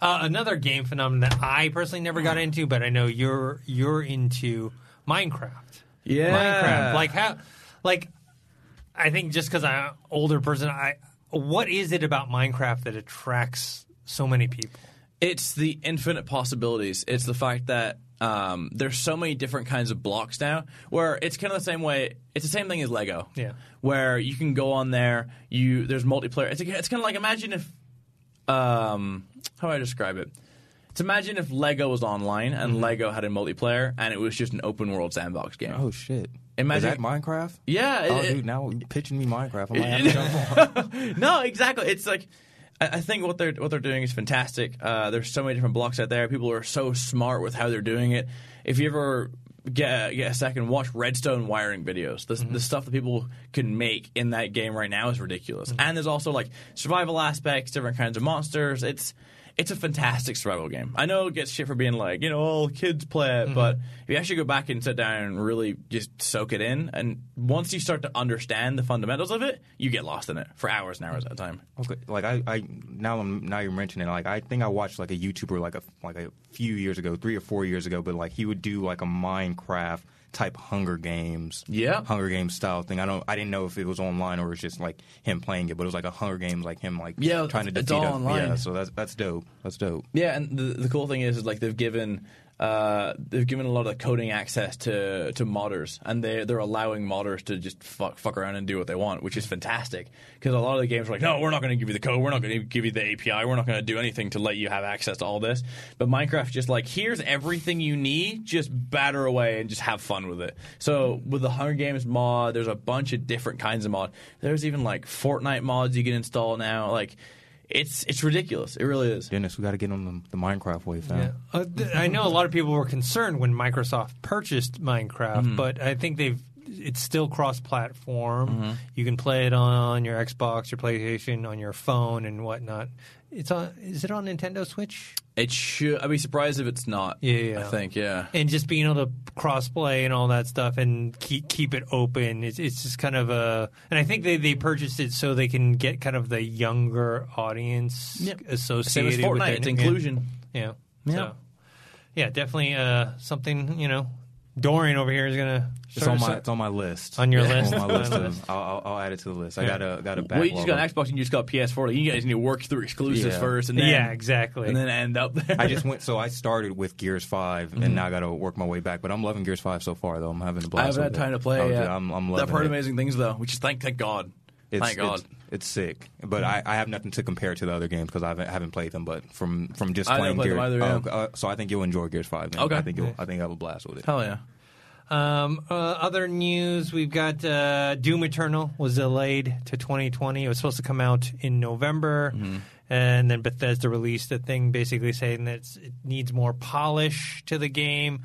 Uh, another game phenomenon that I personally never got into, but I know you're you're into Minecraft. Yeah. Minecraft. Like how? Like I think just because I'm an older person, I what is it about Minecraft that attracts so many people? It's the infinite possibilities. It's the fact that um, there's so many different kinds of blocks now. Where it's kind of the same way. It's the same thing as Lego. Yeah. Where you can go on there. You there's multiplayer. It's it's kind of like imagine if um how do I describe it? It's imagine if Lego was online and Lego had a multiplayer and it was just an open world sandbox game. Oh shit. Imagine- Is that Minecraft? Yeah, Oh, it- dude, now you're pitching me Minecraft. I might have to (laughs) jump on. (laughs) no, exactly. It's like I, think what they're what they're doing is fantastic. Uh, there's so many different blocks out there. People are so smart with how they're doing it. If you ever get get a second, watch Redstone wiring videos. The, the stuff that people can make in that game right now is ridiculous. And there's also like survival aspects, different kinds of monsters. It's it's a fantastic survival game. I know it gets shit for being like, you know, all kids play it, mm-hmm. but if you actually go back and sit down and really just soak it in, and once you start to understand the fundamentals of it, you get lost in it for hours and hours at a time. Okay, like I, I now I'm now you're mentioning it, like I think I watched like a YouTuber like a like a few years ago, three or four years ago, but like he would do like a Minecraft type Hunger Games, Yeah. Hunger Games style thing. I don't, I didn't know if it was online or it was just like him playing it, but it was like a Hunger Games, like him like Yeah, trying to it's all a- online. Yeah, so that's that's dope. That's dope. Yeah, and the the cool thing is, is like they've given uh, they've given a lot of coding access to to modders, and they they're allowing modders to just fuck fuck around and do what they want, which is fantastic. Because a lot of the games are like, no, we're not going to give you the code, we're not going to give you the API, we're not going to do anything to let you have access to all this. But Minecraft just like here's everything you need, just batter away and just have fun with it. So with the Hunger Games mod, there's a bunch of different kinds of mod. There's even like Fortnite mods you can install now, like. It's it's ridiculous. It really is. Dennis, we got to get on the, the Minecraft wave, fam. Yeah. Uh, th- I know a lot of people were concerned when Microsoft purchased Minecraft, but I think they've it's still cross-platform. You can play it on your Xbox, your PlayStation, on your phone, and whatnot. It's on. Is it on Nintendo Switch? It should. I'd be surprised if it's not. Yeah, yeah. I think. Yeah. And just being able to cross-play and all that stuff, and keep keep it open. It's it's just kind of a. And I think they they purchased it so they can get kind of the younger audience Yep. Same associated as with Fortnite. it. It's Yeah. inclusion. Yeah. Yeah. So, yeah, definitely uh, something, you know, Dorian over here is going to It's on my it's on my list. On your It's list? On my (laughs) list. Of- I'll, I'll, I'll add it to the list. I got a got a Well, you just got an Xbox and you just got PS4. You guys need to work through exclusives Yeah. first, and then Yeah, exactly. and then end up there. I (laughs) just went. So I started with Gears 5 Mm-hmm. and now I got to work my way back. But I'm loving Gears Five so far, though. I'm having a I blast. I haven't had with it. time to play Oh, it dude. I'm, I'm that loving part it. amazing things though, which is thank thank God. It's, thank God. It's, it's sick, but I, I have nothing to compare to the other games because I haven't, haven't played them. But from from just I playing never played Gears, them either, oh, yeah. uh, so I think you'll enjoy Gears Five. man. Okay. I think you'll, I think I have a blast with it. Hell yeah. Um, uh, other news: We've got uh, Doom Eternal was delayed to 2020. It was supposed to come out in November, and then Bethesda released a thing basically saying that it needs more polish to the game.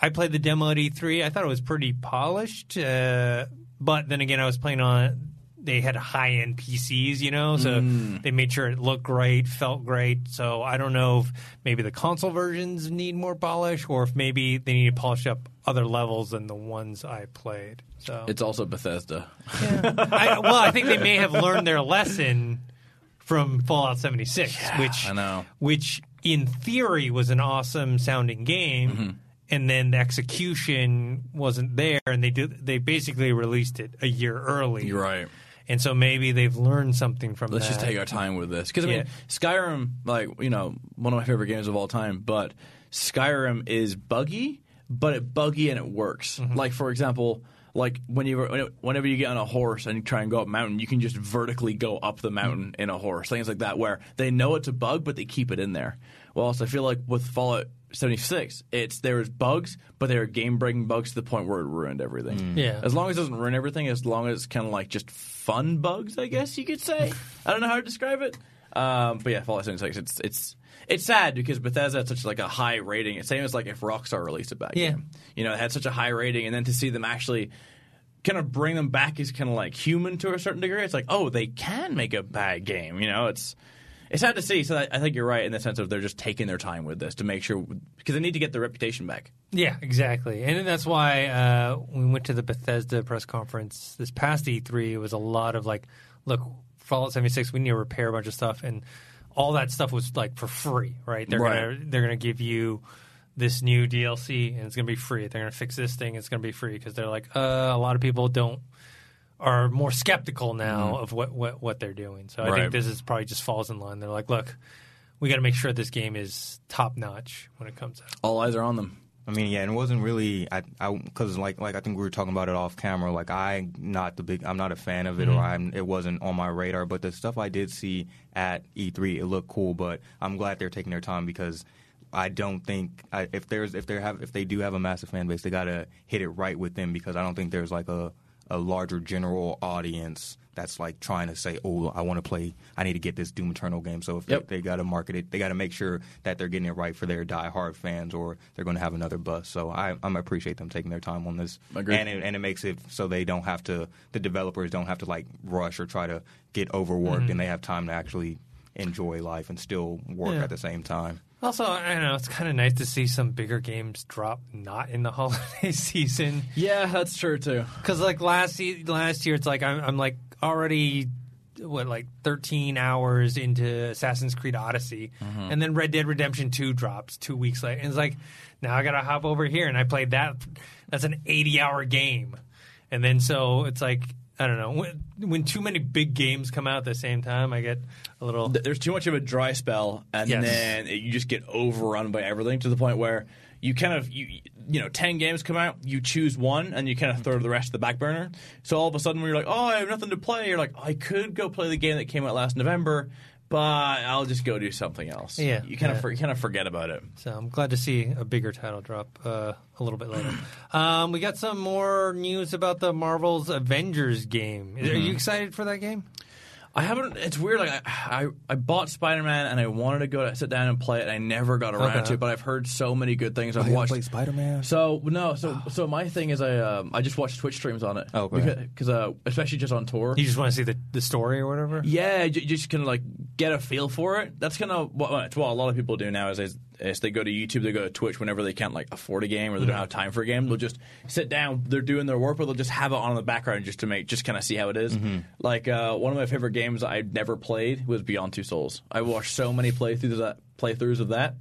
I played the demo at E3. I thought it was pretty polished, uh, but then again, I was playing on. They had high end PCs, you know, so they made sure it looked great, felt great. So I don't know if maybe the console versions need more polish, or if maybe they need to polish up other levels than the ones I played. So It's also Bethesda. (laughs) I, well, I think they may have learned their lesson from Fallout 76, which I know. which in theory was an awesome sounding game, Mm-hmm. and then the execution wasn't there, and they did they basically released it a year early. You're right. And so maybe they've learned something from Let's that. just take our time with this because I mean, Yeah. Skyrim, like you know, one of my favorite games of all time. But Skyrim is buggy, but it buggy and it works. Mm-hmm. Like for example, like when you whenever you get on a horse and you try and go up a mountain, you can just vertically go up the mountain Mm-hmm. in a horse. Things like that, where they know it's a bug, but they keep it in there. Well, also I feel like with Fallout. 76. It's there was bugs, but they were game breaking bugs to the point where it ruined everything. Yeah. As long as it doesn't ruin everything, as long as it's kind of like just fun bugs, I guess you could say. (laughs) I don't know how to describe it. Um, but yeah, Fallout 76. It's it's it's sad because Bethesda had such like a high rating. It's same as like if Rockstar released a bad Yeah. game. You know, it had such a high rating, and then to see them actually kind of bring them back is kind of like human to a certain degree. It's like, oh, they can make a bad game. You know, it's it's sad to see. So I I think you're right in the sense of they're just taking their time with this to make sure because they need to get their reputation back. Yeah, exactly. And that's why uh, we went to the Bethesda press conference this past E3, it was a lot of like, look, Fallout 76, we need to repair a bunch of stuff. And all that stuff was like for free, right? They're Right. gonna they're gonna give you this new DLC and it's gonna be free. They're gonna fix this thing, it's gonna be free because they're like, uh, a lot of people don't are more skeptical now of what, what what they're doing. So I Mm-hmm. Right. think this is probably just falls in line. They're like, look, we got to make sure this game is top notch when it comes out. All eyes are on them. I mean, yeah, and it wasn't really I because like like I think we were talking about it off camera. Like I not the big I'm not a fan of it or I'm it wasn't on my radar. But the stuff I did see at E3, it looked cool. But I'm glad they're taking their time because I don't think I, if there's if they have if they do have a massive fan base, they gotta hit it right with them because I don't think there's like a a larger general audience that's like trying to say, "Oh, I want to play. I need to get this Doom Eternal game." So if Yep. they, they got to market it, they got to make sure that they're getting it right for their die-hard fans, or they're going to have another bust. So I, I appreciate them taking their time on this, Agreed. and it, and it makes it so they don't have to. The developers don't have to like rush or try to get overworked, mm-hmm. and they have time to actually enjoy life and still work Yeah. at the same time. Also, I don't know. It's kind of nice to see some bigger games drop not in the (laughs) holiday season. Yeah, that's true too. Because like last last year, it's like I'm, I'm like already what like 13 hours into Assassin's Creed Odyssey, Mm-hmm. and then Red Dead Redemption 2 drops two weeks later, and it's like now I gotta hop over here, and I played that. That's an 80 hour game, and then so it's like. I don't know when, when too many big games come out at the same time. I get a little. There's too much of a dry spell, and Yes. then you just get overrun by everything to the point where you kind of you you know ten games come out, you choose one, and you kind of throw the rest to the back burner. So all of a sudden, when you're like, oh, I have nothing to play, you're like, I could go play the game that came out last November, but I'll just go do something else. Yeah, you kind yeah. of for, you kind of forget about it. So I'm glad to see a bigger title drop uh, a little bit later. (clears throat) um, we got some more news about the Marvel's Avengers game. Are Mm-hmm. you excited for that game? I haven't. It's weird. Like I, I, I bought Spider Man and I wanted to go to sit down and play it. and I never got around Okay. to it, but I've heard so many good things. I've watched Spider-Man? So no, so (gasps) so my thing is I um, I just watch Twitch streams on it. Oh, okay. Because uh, especially just on tour. You just want to see the, the story or whatever? Yeah, you just kind of like get a feel for it. That's kind of what, well, it's what a lot of people do now. Is they go to YouTube, they go to Twitch whenever they can't like afford a game or they don't have time for a game. They'll just sit down. They're doing their work, but they'll just have it on in the background just to make just kind of see how it is. Like uh, one of my favorite games I'd never played was Beyond Two Souls. I watched so many playthroughs of that. Playthroughs of that.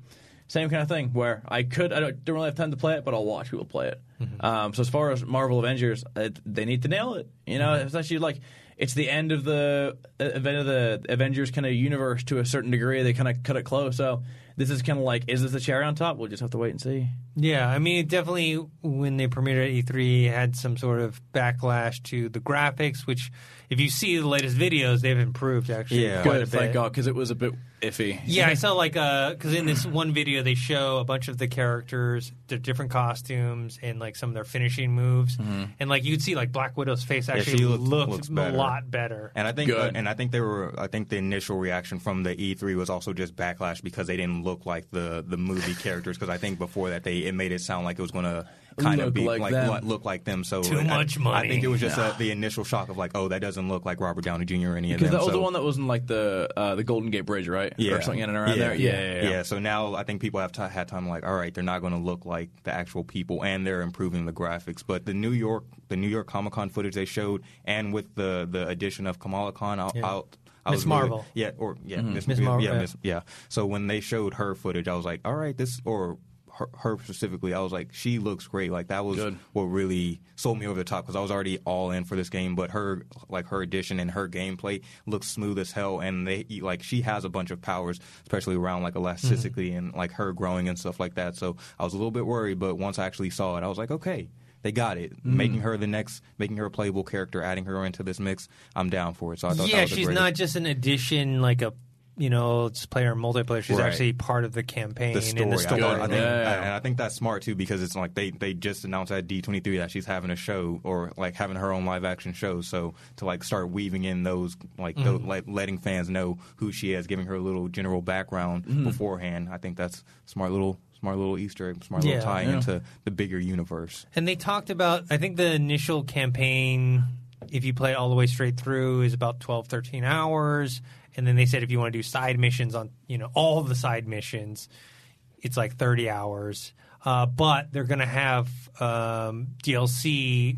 Same kind of thing where I could I don't, don't really have time to play it, but I'll watch people play it. Um, so as far as Marvel Avengers, it, they need to nail it. You know, it's actually like it's the end of the uh, event of the Avengers kind of universe to a certain degree. They kind of cut it close, so this is kind of like, is this the cherry on top? We'll just have to wait and see. Yeah, I mean, it definitely when they premiered at E3 had some sort of backlash to the graphics, which if you see the latest videos, they've improved actually Yeah. quite a Good, bit. thank God, because it was a bit iffy. Yeah, I saw like because in this (clears throat) one video they show a bunch of the characters, their different costumes, and like some of their finishing moves, and like you'd see like Black Widow's face actually she looked- looked looks a lot better. And I think, uh, Good. and I think they were. I think the initial reaction from the E3 was also just backlash because they didn't look like the the movie characters. Because I think before that, they it made it sound like it was going to kind Look of be like like, them. what- look like them. So Too I- much money. I, think it was just uh, the initial shock of like, oh, that doesn't look like Robert Downey Jr. or any of Because them. that was so, the one that was in like the uh, the Golden Gate Bridge, right? yeah. Or something in and around yeah. there. Yeah, yeah, yeah. So now I think people have t- had time like, all right, they're not going to look like the actual people, and they're improving the graphics. But the New York, the New York Comic Con footage they showed, and with the the addition of Kamala Khan, I'll, Yeah. I'll Miss was really- Marvel. yeah, or yeah, Miss, Miss Marvel, yeah, yeah. Miss, yeah. So when they showed her footage, I was like, all right, this or her, her specifically, I was like, she looks great. Like that was Good. what really sold me over the top because I was already all in for this game. But her, like her addition and her gameplay looks smooth as hell, and they like she has a bunch of powers, especially around like elasticity mm-hmm. and like her growing and stuff like that. So I was a little bit worried, but once I actually saw it, I was like, okay. They got it. Mm-hmm. Making her the next, making her a playable character, adding her into this mix, I'm down for it. So I thought yeah, that was a she's not just an addition like a you know it's player and multiplayer. She's Right. actually part of the campaign the story. the I, story. thought- I think, Yeah. and I think that's smart too because it's like they, they just announced at D23 that she's having a show or like having her own live action show. So to like start weaving in those like Mm-hmm. like letting fans know who she is, giving her a little general background Mm-hmm. beforehand. I think that's smart little smart little Easter egg, smart Yeah. little tie Yeah. into the bigger universe. And they talked about, I think the initial campaign, if you play all the way straight through, is about 12, 13 hours. And then they said if you want to do side missions on, you know, all of the side missions, it's like 30 hours. Uh, but they're going to have um, DLC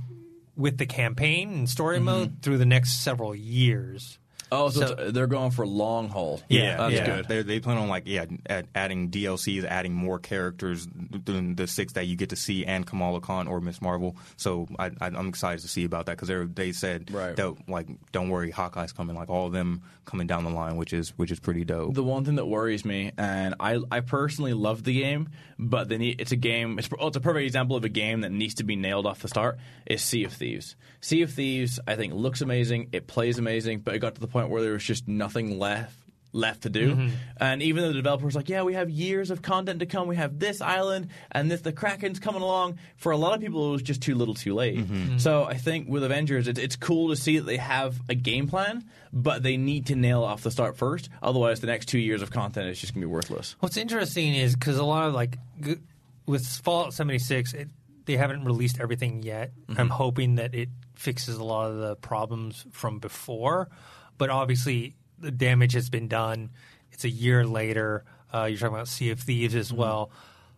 with the campaign and story mode through the next several years. Oh, so, So- they're going for long haul. Yeah, that's yeah. good. They they plan on like yeah, add, adding DLCs, adding more characters than the six that you get to see, and Kamala Khan or Miss Marvel. So I, I, I'm excited to see about that because they they said Right. that like don't worry, Hawkeye's coming, like all of them coming down the line, which is which is pretty dope. The one thing that worries me, and I, I personally love the game, but they need, it's a game. It's, well, it's a perfect example of a game that needs to be nailed off the start. Is Sea of Thieves. Sea of Thieves, I think, looks amazing. It plays amazing, but it got to the point where there was just nothing left left to do. Mm-hmm. And even though the developers like, yeah, we have years of content to come. We have this island and this the Kraken's coming along. For a lot of people, it was just too little, too late. Mm-hmm. Mm-hmm. So I think with Avengers, it's, it's cool to see that they have a game plan, but they need to nail off the start first. Otherwise, the next two years of content is just gonna be worthless. What's interesting is because a lot of like g- with Fallout 76, it, they haven't released everything yet. I'm hoping that it fixes a lot of the problems from before, but obviously the damage has been done. It's a year later. Uh, you're talking about Sea of Thieves as well.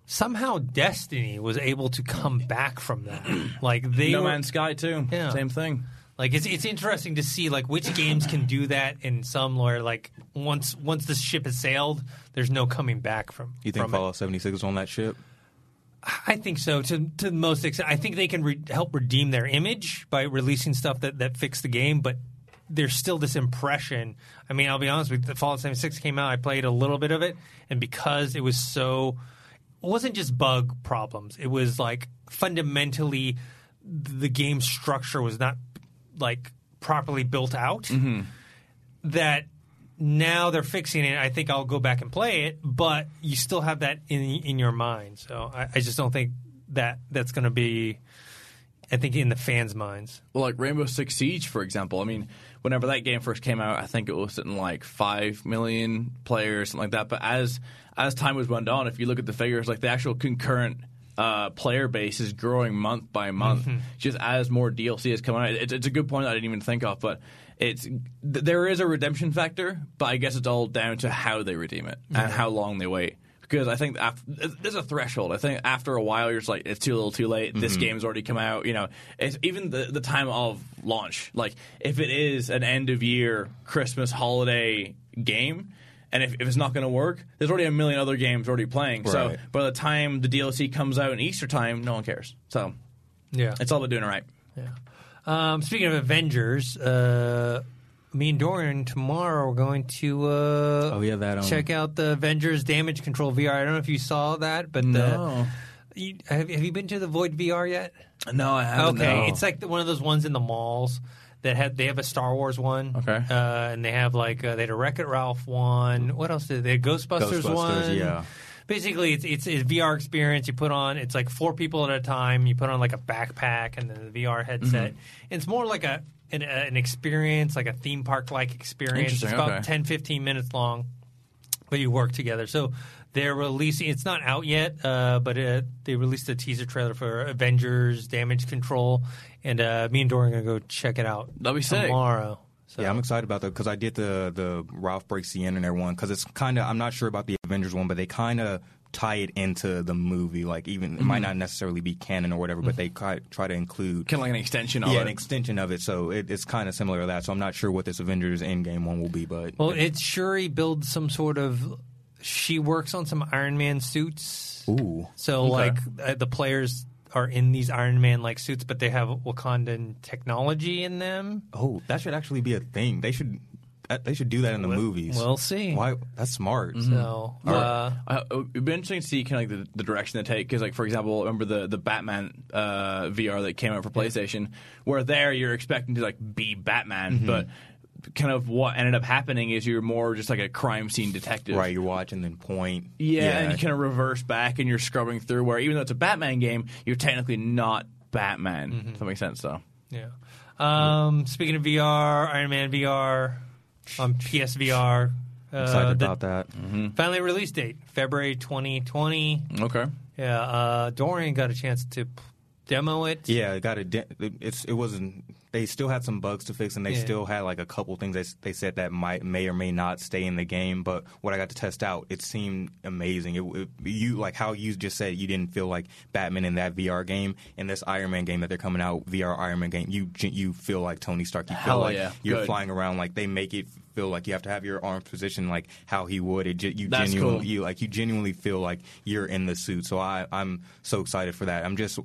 Somehow Destiny was able to come back from that. (clears throat) like they no were, Man's Sky too. Yeah. Same thing. like it's it's interesting to see like which games can do that and some where like once once the ship has sailed, there's no coming back from. you think from it. Fallout 76 is on that ship? I think so. To to the most extent, I think they can re- help redeem their image by releasing stuff that that fix the game, but there's still this impression. I mean, I'll be honest with you, the Fallout 76 came out. I played a little bit of it, and because it was so, it wasn't just bug problems. It was like fundamentally, the game structure was not like properly built out. Mm-hmm. That now they're fixing it. I think I'll go back and play it, but you still have that in in your mind. So I, I just don't think that that's going to be. I think in the fans' minds. Well, like Rainbow Six Siege, for example. I mean, whenever that game first came out, I think it was sitting like five million players, something like that. But as as time was went on, if you look at the figures, like the actual concurrent uh, player base is growing month by month, just as more DLC is coming out. It's, it's a good point I didn't even think of, but it's th- there is a redemption factor, but I guess it's all down to how they redeem it and how long they wait. Because I think after, there's a threshold. I think after a while, you're just like, it's too little, too late. This game's already come out. You know, it's even the the time of launch. Like, if it is an end of year Christmas holiday game, and if, if it's not going to work, there's already a million other games already playing. So by the time the DLC comes out in Easter time, no one cares. So Yeah. it's all about doing it right. Yeah. Um, speaking of Avengers, uh, me and Dorian tomorrow are going to uh, Oh, yeah, that, um, check out the Avengers Damage Control VR. I don't know if you saw that, but No. the, you, have, have you been to the Void VR yet? No, I haven't. Okay, no. it's like the, one of those ones in the malls that have they have a Star Wars one. Okay. uh, and they have like uh, they had a Wreck It Ralph one. What else did they? Had Ghostbusters, Ghostbusters, one. yeah. Basically, it's, it's a VR experience. You put on it's like four people at a time. You put on like a backpack and then the VR headset. Mm-hmm. It's more like a an, an experience, like a theme park like experience. It's about okay. 10, 15 minutes long but you work together. So they're releasing. It's not out yet, uh, but uh, they released a teaser trailer for Avengers Damage Control, and uh, me and Dorian are gonna go check it out. That'd be sick. So. Yeah, I'm excited about that because I did the the Ralph Breaks the Internet one because it's kind of I'm not sure about the Avengers one, but they kind of tie it into the movie. Like even it Mm-hmm. might not necessarily be canon or whatever, but they try, try to include kind of like an extension of yeah it. an extension of it. So it, it's kind of similar to that. So I'm not sure what this Avengers Endgame one will be, but Well, it's Shuri builds some sort of. She works on some Iron Man suits. ooh, So like uh, the players are in these Iron Man like suits, but they have Wakandan technology in them. oh, that should actually be a thing. They should they should do that in the movies. we'll see. Why? That's smart. So uh, Uh, it'd be interesting to see kind of like the, the direction they take because, like for example, remember the the Batman uh, VR that came out for PlayStation, where there you're expecting to like be Batman, but kind of what ended up happening is you're more just like a crime scene detective, Right, you're watching then point. Yeah, and you kind of reverse back and you're scrubbing through. Where even though it's a Batman game, you're technically not Batman. If that makes sense, though. Yeah. Um, speaking of VR, Iron Man VR on PSVR. Uh, excited the- about that. Finally, release date February 2020. Okay. Yeah. Uh, Dorian got a chance to p- demo it. Yeah, got a. de- It's it wasn't. They still had some bugs to fix, and they Yeah. still had like a couple things they they said that might may or may not stay in the game. But what I got to test out, it seemed amazing. It, it you like how you just said you didn't feel like Batman in that VR game. In this Iron Man game that they're coming out VR Iron Man game, you you feel like Tony Stark. You feel Hell like yeah. you're Good. flying around. Like they make it feel like you have to have your arms positioned like how he would. It you That's genuinely cool. you like you genuinely feel like you're in the suit. So I I'm so excited for that. I'm just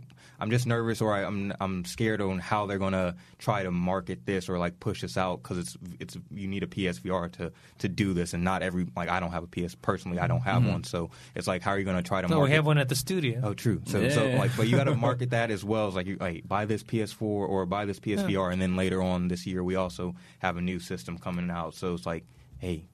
I'm just nervous or I, I'm I'm scared on how they're gonna try to market this or like push this out because it's it's you need a PSVR to to do this and not every like I don't have a PS personally I don't have mm-hmm. one so it's like how are you gonna try to No, market we have one at the studio. Oh, true. So, so like, but you got to (laughs) market that as well as like, you, like buy this PS4 or buy this PSVR, and then later on this year we also have a new system coming out. So it's like, hey,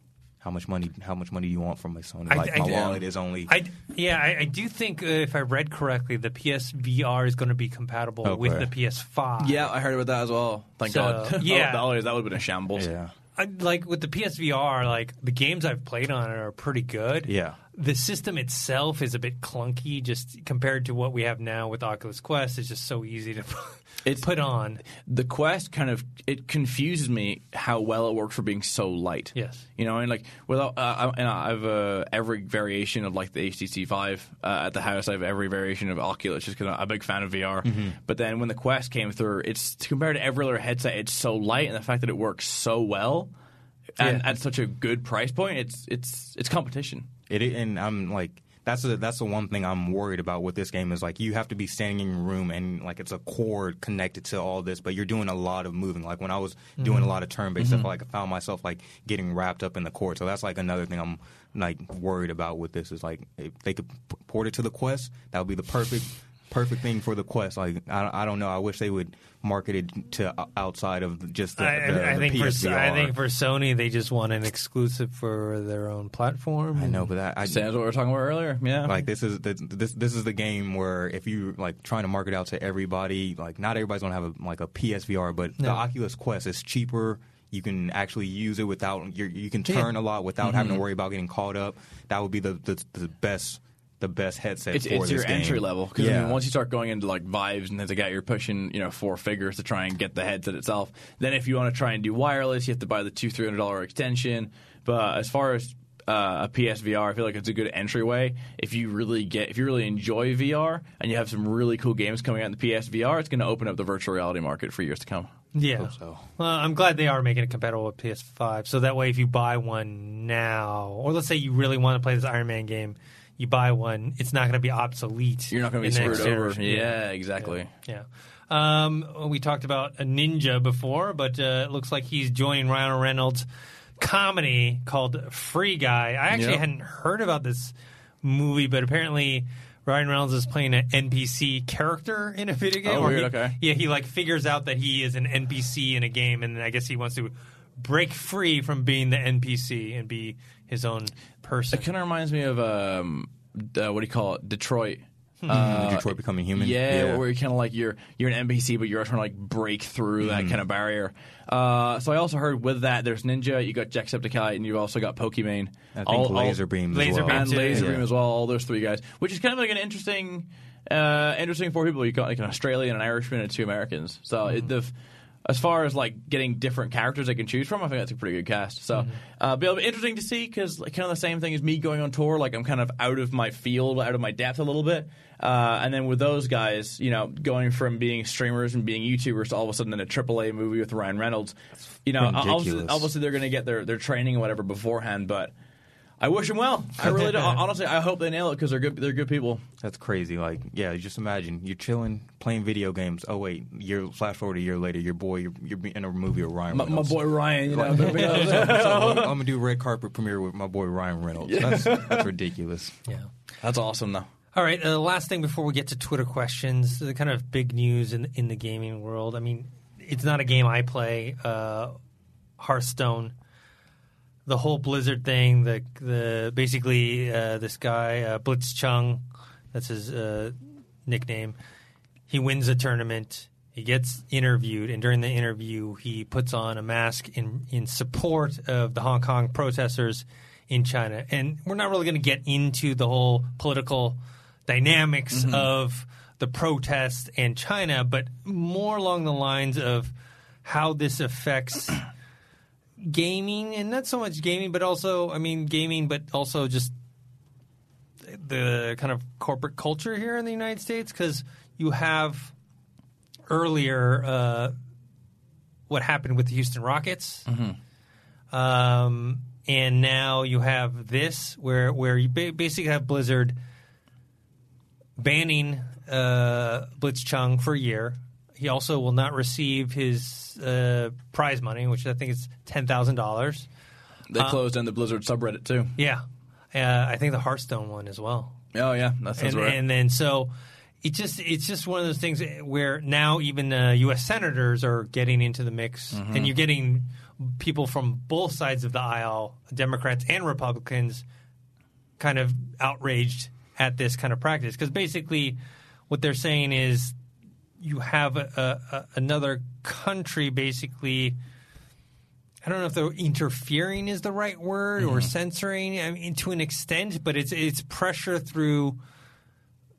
how much money? How much money do you want from my Sony? Like I- my wallet is only. I, yeah, I, I do think uh, if I read correctly, the PSVR is going to be compatible Okay. with the PS5. Yeah, I heard about that as well. Thank So, God. (laughs) yeah. that would that would have been a shambles. yeah. I, like with the PSVR, like the games I've played on it are pretty good. Yeah. The system itself is a bit clunky, just compared to what we have now with Oculus Quest. It's just so easy to (laughs) It's- put on. the quest kind of it confuses me how well it works for being so light. Yes. you know, and like without, uh, I, and I have uh, every variation of like the HTC Vive uh, at the house. I have every variation of Oculus just because I'm a big fan of VR. But then when the Quest came through, it's compared to every other headset, it's so light, and the fact that it works so well and Yeah. at such a good price point, it's it's it's competition. It and I'm like that's the that's the one thing I'm worried about with this game is like you have to be standing in your room and like it's a cord connected to all this, but you're doing a lot of moving. Like when I was doing a mm-hmm. lot of turn based stuff, mm-hmm. like I found myself like getting wrapped up in the cord. So that's like another thing I'm like worried about with this is like if they could p- port it to the Quest, that would be the perfect perfect thing for the Quest. Like I, I don't know, I wish they would market it to outside of just the, I, the, I the think for I think for Sony, they just want an exclusive for their own platform. I know, but that I, Sounds what we were talking about earlier. Yeah, Like this is the, this this is the game where if you like trying to market out to everybody, like not everybody's gonna have a, like a PSVR, but the Oculus Quest is cheaper. You can actually use it without you're, you can turn a lot without having Mm-hmm. to worry about getting caught up. That would be the the, the best the best headset it's, for it's this your game. entry level because Yeah. once you start going into like Vives and things like that, you're pushing you know four figures to try and get the headset itself. Then if you want to try and do wireless, you have to buy the two three hundred dollar extension. But as far as uh, a PSVR, I feel like it's a good entryway. If you really get, if you really enjoy VR and you have some really cool games coming out in the PSVR, it's going to open up the virtual reality market for years to come. Yeah. so. Well, I'm glad they are making it compatible with PS5. So that way, if you buy one now, or let's say you really want to play this Iron Man game, you buy one, it's not going to be obsolete. You're not going to be screwed over. generation. Yeah, exactly. Yeah. Um, we talked about a ninja before, but uh, it looks like he's joining Ryan Reynolds' comedy called Free Guy. I actually Yep. hadn't heard about this movie, but apparently Ryan Reynolds is playing an NPC character in a video game. Oh, weird, he- okay. Yeah, he like figures out that he is an NPC in a game, and I guess he wants to break free from being the NPC and be his own person. It kind of reminds me of um, uh, what do you call it? Detroit. Uh, Detroit becoming human. Yeah, where you're kind of like you're you're an NPC, but you're trying to like break through that kind of barrier. Uh, so I also heard with that there's Ninja, you got Jacksepticeye, and you've also got Pokimane. I think Lazarbeam as Laser well. beam and too, Laser yeah. Beam as well. All those three guys, which is kind of like an interesting, uh, interesting four people. You got like an Australian, an Irishman, and two Americans. So it, the, as far as like getting different characters they can choose from, I think that's a pretty good cast. So uh, it'll be interesting to see because like, kind of the same thing as me going on tour. Like I'm kind of out of my field, out of my depth a little bit. Uh, and then with those guys, you know, going from being streamers and being YouTubers to all of a sudden in a AAA movie with Ryan Reynolds, you know, obviously, obviously they're going to get their, their training or whatever beforehand, but I wish them well. I really do. (laughs) Honestly, I hope they nail it because they're good. They're good people. That's crazy. Like, yeah, just imagine you're chilling, playing video games. Oh wait, you're flash forward a year later, your boy, you're, you're in a movie with Ryan My, my boy Ryan, you know. (laughs) so, (laughs) so I'm gonna do a red carpet premiere with my boy Ryan Reynolds. That's, that's ridiculous. Yeah. That's awesome, though. All right. Uh, last thing before we get to Twitter questions, the kind of big news in in the gaming world. I mean, it's not a game I play. Uh, Hearthstone, the whole Blizzard thing. The the basically uh, this guy uh, Blitzchung, that's his uh, nickname. He wins a tournament. He gets interviewed, and during the interview, he puts on a mask in in support of the Hong Kong protesters in China. And we're not really going to get into the whole political dynamics of the protests and China, but more along the lines of how this affects gaming, and not so much gaming, but also, I mean, gaming, but also just the kind of corporate culture here in the United States because you have earlier uh, what happened with the Houston Rockets, um, and now you have this where where you basically have Blizzard banning uh, Blitzchung for a year. He also will not receive his uh, prize money, which I think is ten thousand dollars. They closed down the Blizzard subreddit too. Yeah, uh, I think the Hearthstone one as well. Oh yeah, that sounds and, right. and then so it just it's just one of those things where now even uh, U.S. senators are getting into the mix, Mm-hmm. and you're getting people from both sides of the aisle, Democrats and Republicans, kind of outraged at this kind of practice because basically what they're saying is you have a, a, another country basically. I don't know if the interfering is the right word or mm-hmm. censoring. I mean, to an extent, but it's it's pressure through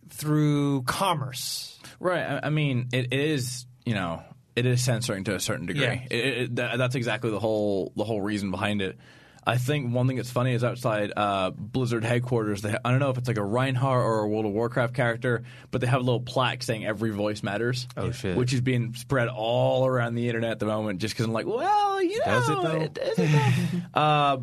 through commerce. Right. I, I mean, it, it is. You know, it is censoring to a certain degree. Yeah. It, it, that, that's exactly the whole the whole reason behind it. I think one thing that's funny is outside uh, Blizzard headquarters. They, I don't know if it's like a Reinhardt or a World of Warcraft character, but they have a little plaque saying "Every voice matters." Oh, shit. Which is being spread all around the internet at the moment, just because I'm like, well, you know, Does it, though? is it though? (laughs) uh,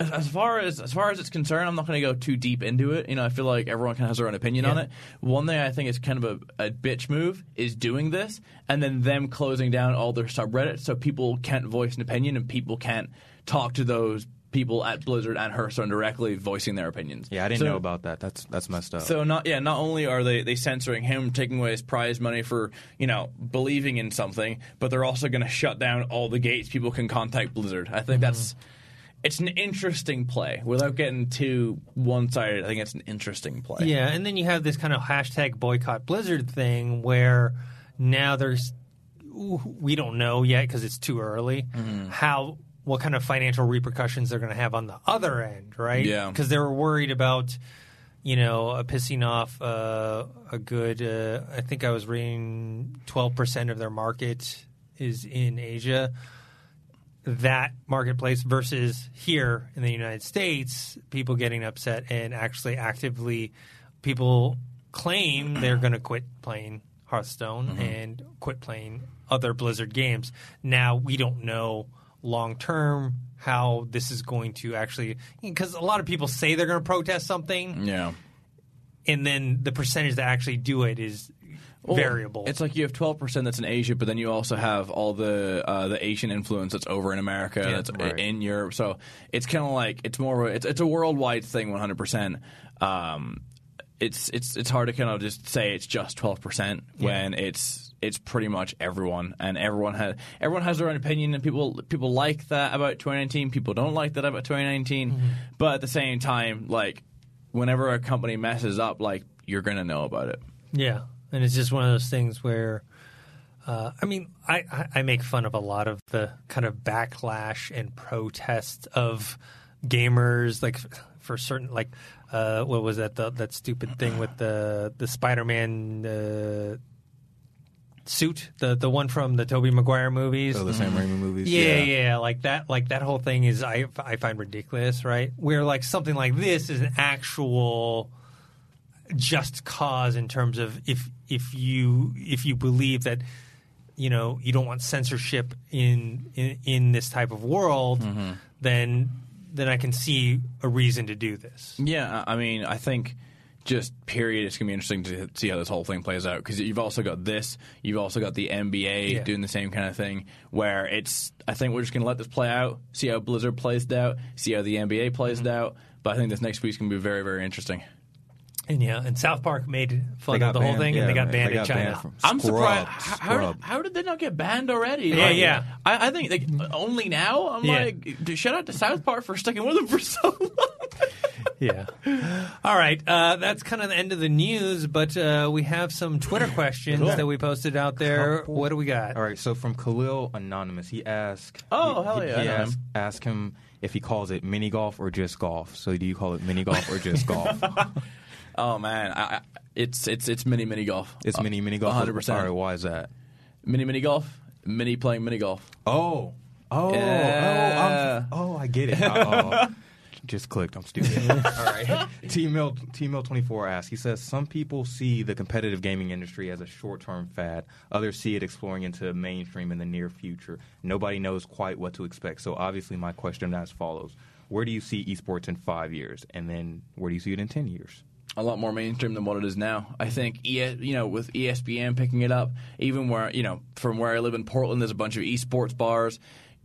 as- as far as as far as it's concerned, I'm not going to go too deep into it. You know, I feel like everyone kind of has their own opinion on it. One thing I think is kind of a, a bitch move is doing this and then them closing down all their subreddits so people can't voice an opinion and people can't talk to those people at Blizzard and Hearthstone directly voicing their opinions. Yeah, I didn't So- know about that. That's that's messed up. so not yeah, not only are they, they censoring him, taking away his prize money for you know believing in something, but they're also going to shut down all the gates people can contact Blizzard. I think that's it's an interesting play without getting too one sided. I think it's an interesting play. Yeah, and then you have this kind of hashtag boycott Blizzard thing where now there's we don't know yet because it's too early Mm-hmm. how what kind of financial repercussions they're going to have on the other end, right? Yeah. because they were worried about you know uh, pissing off uh, a good. Uh, I think I was reading twelve percent of their market is in Asia that marketplace versus here in the United States, people getting upset and actually actively people claim they're going to quit playing Hearthstone and quit playing other Blizzard games. Now we don't know long term how this is going to actually because a lot of people say they're going to protest something yeah. and then the percentage that actually do it is Well, variable. It's like you have twelve percent that's in Asia, but then you also have all the uh, the Asian influence that's over in America, that's right. in Europe. So it's kind of like it's more of a, it's, it's a worldwide thing, one hundred percent. Um, it's it's it's hard to kind of just say it's just twelve percent when it's it's pretty much everyone, and everyone has everyone has their own opinion, and people people like that about 2019. People don't like that about 2019, but at the same time, like whenever a company messes up, like you're gonna know about it. Yeah, and it's just one of those things where, uh, I mean, I, I, I make fun of a lot of the kind of backlash and protest of gamers, like for certain, like uh, what was that the, that stupid thing with the the Spider Man. Uh, suit the the one from the Tobey Maguire movies So the Sam Raimi mm-hmm. movies. yeah, yeah, like that. Like that whole thing is I I find ridiculous, right? Where like something like this is an actual just cause in terms of if if you if you believe that you know you don't want censorship in in, in this type of world, mm-hmm. then then I can see a reason to do this. Yeah, I mean, I think just period, it's gonna be interesting to see how this whole thing plays out because you've also got this, you've also got the NBA Yeah. doing the same kind of thing. Where it's, I think we're just gonna let this play out, see how Blizzard plays it out, see how the NBA plays Mm-hmm. it out. But I think this next week's gonna be very, very interesting. And yeah, and South Park made fun They of got the whole banned- thing, yeah, and they got banned they in China. banned from- I'm surprised. Scrub, How, how did they not get banned already? Yeah, Like, yeah. I, I think like, only now. I'm Yeah. like, d- shout out to South Park for sticking with them for so long. (laughs) Yeah. (laughs) All right. Uh, that's kind of the end of the news, but uh, we have some Twitter (coughs) questions that we posted out there. What do we got? All right, so from Khalil Anonymous, he asked. Oh, he, hell he- yeah, I He asked, asked him if he calls it mini golf or just golf. So do you call it mini golf or just (laughs) golf? Oh man, I, I, it's it's it's mini mini golf. It's mini mini golf. 100%. All right, why is that? Mini mini golf. Mini playing mini golf. Oh, oh, oh, oh Yeah. oh, I'm, oh, I get it. Oh, (laughs) just clicked. I'm stupid. (laughs) All right. T Mill T Mill 24 asks. He says some people see the competitive gaming industry as a short-term fad. Others see it exploring into mainstream in the near future. Nobody knows quite what to expect. So obviously, my question as follows: Where do you see esports in five years, and then where do you see it in ten years? A lot more mainstream than what it is now. I think, you know, with ESPN picking it up, even where, you know, from where I live in Portland, there's a bunch of esports bars.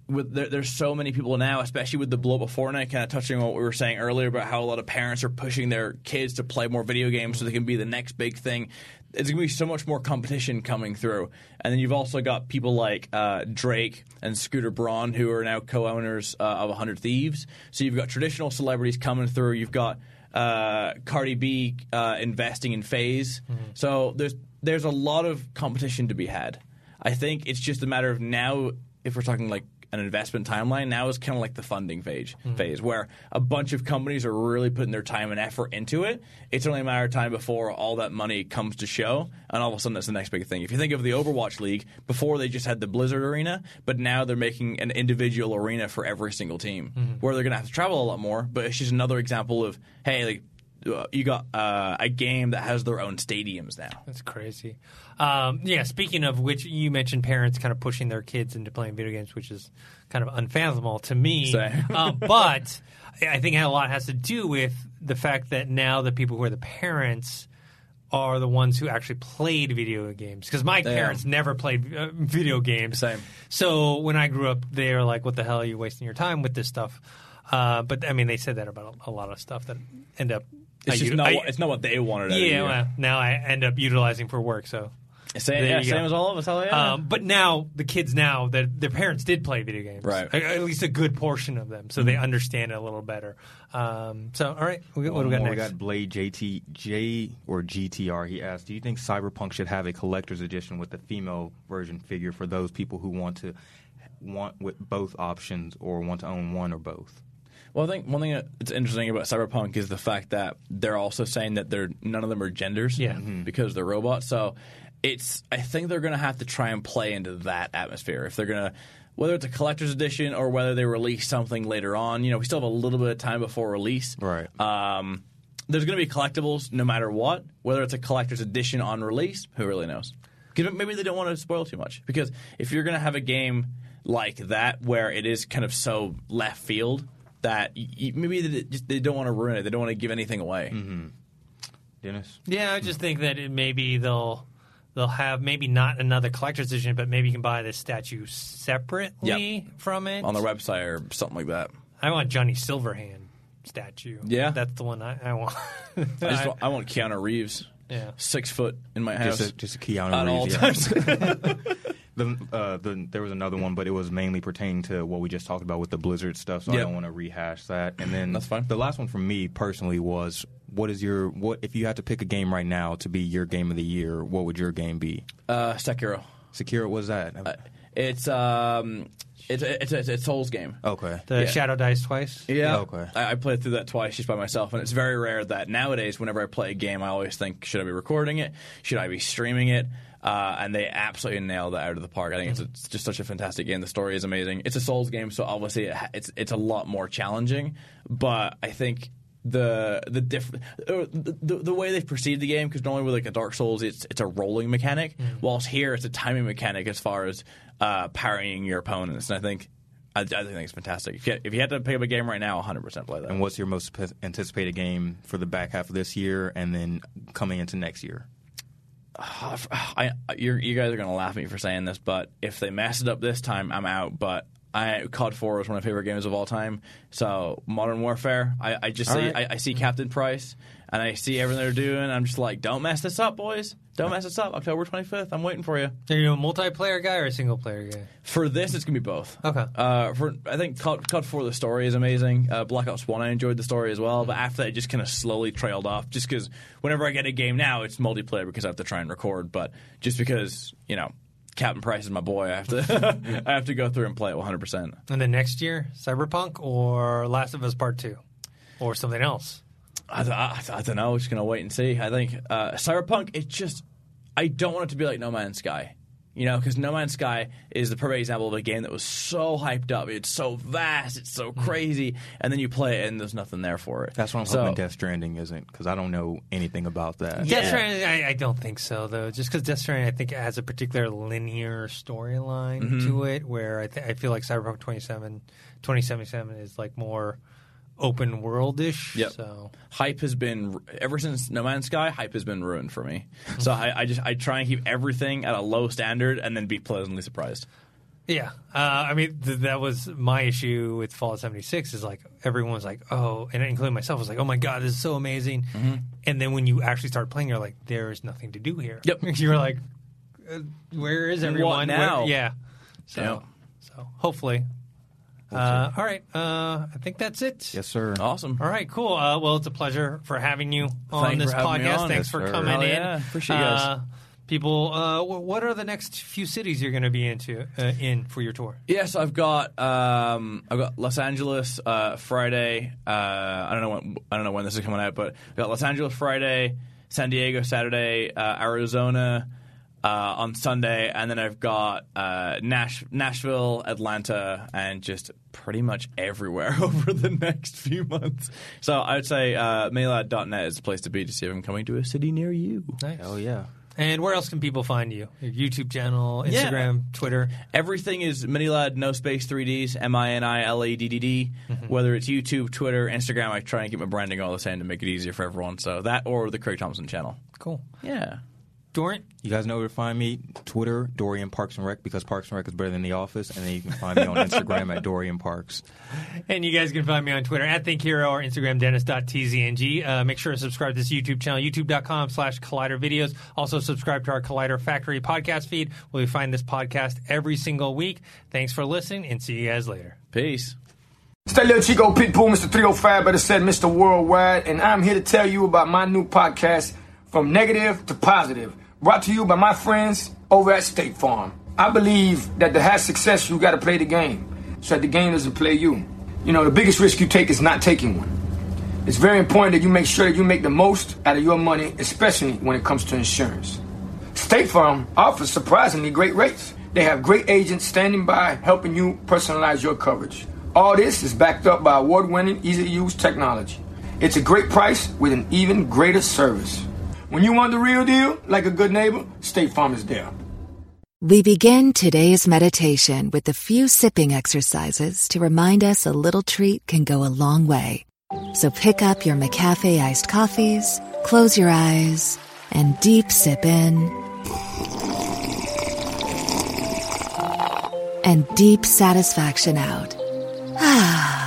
With there, there's so many people now, especially with the blow up of Fortnite, kind of touching on what we were saying earlier about how a lot of parents are pushing their kids to play more video games so they can be the next big thing. There's going to be so much more competition coming through, and then you've also got people like uh, Drake and Scooter Braun who are now co-owners uh, of 100 Thieves. So you've got traditional celebrities coming through. You've got uh, Cardi B uh, investing in FaZe. So there's there's a lot of competition to be had. I think it's just a matter of now, if we're talking like an investment timeline, now is kind of like the funding phase, mm-hmm. phase where a bunch of companies are really putting their time and effort into it. It's only a matter of time before all that money comes to show, and all of a sudden that's the next big thing. If you think of the Overwatch League, before they just had the Blizzard arena, but now they're making an individual arena for every single team, mm-hmm. where they're going to have to travel a lot more. But it's just another example of hey, like you got uh, a game that has their own stadiums now. That's crazy. Um, yeah, speaking of which, you mentioned parents kind of pushing their kids into playing video games, which is kind of unfathomable to me. Uh, but I think a lot has to do with the fact that now the people who are the parents are the ones who actually played video games. Because my parents never played uh, video games. Same. So when I grew up, they were like, "What the hell are you wasting your time with this stuff?" Uh, but I mean, they said that about a, a lot of stuff that end up. It's I just not. I- what, it's not what they wanted. out of yeah, well, now I end up utilizing for work. So, Same, yeah, same as all of us. Hell yeah. um, but now the kids now that their parents did play video games, Right. A- At least a good portion of them, so they understand it a little better. Um, so, all right, we, what do we got next? We got Blade JT J or GTR. He asked, "Do you think Cyberpunk should have a collector's edition with the female version figure for those people who want to want with both options or want to own one or both?" Well, I think one thing that's interesting about Cyberpunk is the fact that they're also saying that they're none of them are genders, Yeah. Mhm. because they're robots. So it's I think they're going to have to try and play into that atmosphere if they're going to. Whether it's a collector's edition or whether they release something later on, you know, we still have a little bit of time before release. Right. Um, there's going to be collectibles no matter what. Whether it's a collector's edition on release, who really knows? maybe they don't want to spoil too much. Because if you're going to have a game like that where it is kind of so left field that y- y- maybe they, just, they don't want to ruin it. They don't want to give anything away. Mm-hmm. Dennis, Yeah, I just think that it, maybe they'll they'll have maybe not another collector's edition, but maybe you can buy the statue separately from it on their website or something like that. I want Johnny Silverhand statue. Yeah. that's the one I, I want. (laughs) I just want, I want Keanu Reeves, yeah. six foot in my house Just a, just a Keanu at all Reeves. yeah. times. (laughs) (laughs) The, uh, the, there was another one, but it was mainly pertaining to what we just talked about with the Blizzard stuff. So Yep. I don't want to rehash that. And then That's fine. The last one for me personally was, what is your what if you had to pick a game right now to be your game of the year? What would your game be? uh, Sekiro. Sekiro, what was that? Uh, It's um, it's it's it's a Souls game. okay. The Yeah. Shadows Die twice. Yeah. Okay. I, I played through that twice just by myself, and it's very rare that nowadays, whenever I play a game, I always think, should I be recording it? Should I be streaming it? Uh, and they absolutely nailed that out of the park. I think it's, a, it's just such a fantastic game. The story is amazing. It's a Souls game, so obviously it, ha- it's it's a lot more challenging. But I think the the diff- uh, the, the, the way they've perceived the game because normally with like a Dark Souls, it's it's a rolling mechanic, whilst here it's a timing mechanic as far as uh, parrying your opponents. And I think I, I think it's fantastic. If you, if you had to pick up a game right now, 100 percent play that. And what's your most anticipated game for the back half of this year and then coming into next year? (sighs) I, you guys are gonna laugh at me for saying this, but if they mess it up this time, I'm out. But I COD 4 is one of my favorite games of all time. So Modern Warfare, I, I just All see right. I, I see Captain Price and I see everything they're doing. I'm just like, don't mess this up, boys. Don't mess this up. October 25th. I'm waiting for you. Are you a multiplayer guy or a single player guy? For this, it's gonna be both. Okay. Uh, for I think COD, COD 4, the story is amazing. Uh, Black Ops 1, I enjoyed the story as well. But after that, it just kind of slowly trailed off. Just because whenever I get a game now, it's multiplayer because I have to try and record. But just because you know Captain Price is my boy, I have to (laughs) I have to go through and play it 100. percent And then next year, Cyberpunk or Last of Us Part Two, or something else. I, I, I don't know. Just gonna wait and see. I think uh, Cyberpunk. It just I don't want it to be like No Man's Sky. You know, because No Man's Sky is the perfect example of a game that was so hyped up. It's so vast, it's so crazy, and then you play it and there's nothing there for it. That's what I'm So- hoping Death Stranding isn't because I don't know anything about that. Death Stranding, I, I don't think so though. Just because Death Stranding, I think it has a particular linear storyline Mm-hmm. to it, where I, th- I feel like Cyberpunk 27, 2077 is like more open worldish. Yep. So hype has been ever since No Man's Sky. Hype has been ruined for me. So I, I just I try and keep everything at a low standard and then be pleasantly surprised. yeah, uh, I mean th- that was my issue with Fallout 76. Is like everyone's like, oh, and including myself was like, oh my god, this is so amazing. And then when you actually start playing, you're like, there is nothing to do here. Yep. (laughs) you're like, uh, where is everyone? Where- now? yeah. So Yep. so hopefully. Uh, all right. Uh, I think that's it. Yes, sir. Awesome. All right, cool. Uh, well, it's a pleasure for having you on Thank you this for having me podcast. on. Thanks Yes, for sir. coming Hell in. yeah. Appreciate you guys. Uh, people, uh, wh- what are the next few cities you're going to be into uh, in for your tour? Yes, I've got um, I've got Los Angeles uh, Friday. Uh, I don't know when I don't know when this is coming out, but I've got Los Angeles Friday, San Diego Saturday, uh, Arizona uh, on Sunday, and then I've got uh, Nash- Nashville, Atlanta, and just pretty much everywhere (laughs) over the next few months. So I would say uh, Mailad.net is the place to be to see if I'm coming to a city near you. Nice. Hell yeah. And where else can people find you? Your YouTube channel, Yeah. Instagram, Twitter. Everything is MiniLadd, no space, 3Ds, M I N I L A D D D. Whether it's YouTube, Twitter, Instagram, I try and keep my branding all the same to make it easier for everyone. So that or the Craig Thompson channel. Cool. Yeah. Dorian? You guys know where to find me. Twitter, Dorian Parks and Rec, because Parks and Rec is better than The Office. And then you can find me on (laughs) Instagram at Dorian Parks. And you guys can find me on Twitter at ThinkHero or Instagram Dennis.tzng. Uh, make sure to subscribe to this YouTube channel, youtube.com slash Collider Videos. Also subscribe to our Collider Factory podcast feed where we find this podcast every single week. Thanks for listening and see you guys later. Peace. It's that little Chico Pitbull, Mr. 305, better said Mr. Worldwide, and I'm here to tell you about my new podcast, From Negative to Positive, brought to you by my friends over at State Farm. I believe that to have success, you gotta play the game, so that the game doesn't play you. You know, the biggest risk you take is not taking one. It's very important that you make sure that you make the most out of your money, especially when it comes to insurance. State Farm offers surprisingly great rates. They have great agents standing by helping you personalize your coverage. All this is backed up by award winning, easy to use technology. It's a great price with an even greater service. When you want the real deal, like a good neighbor, State Farm is there. We begin today's meditation with a few sipping exercises to remind us a little treat can go a long way. So pick up your McCafe iced coffees, close your eyes, and deep sip in. And deep satisfaction out. Ah.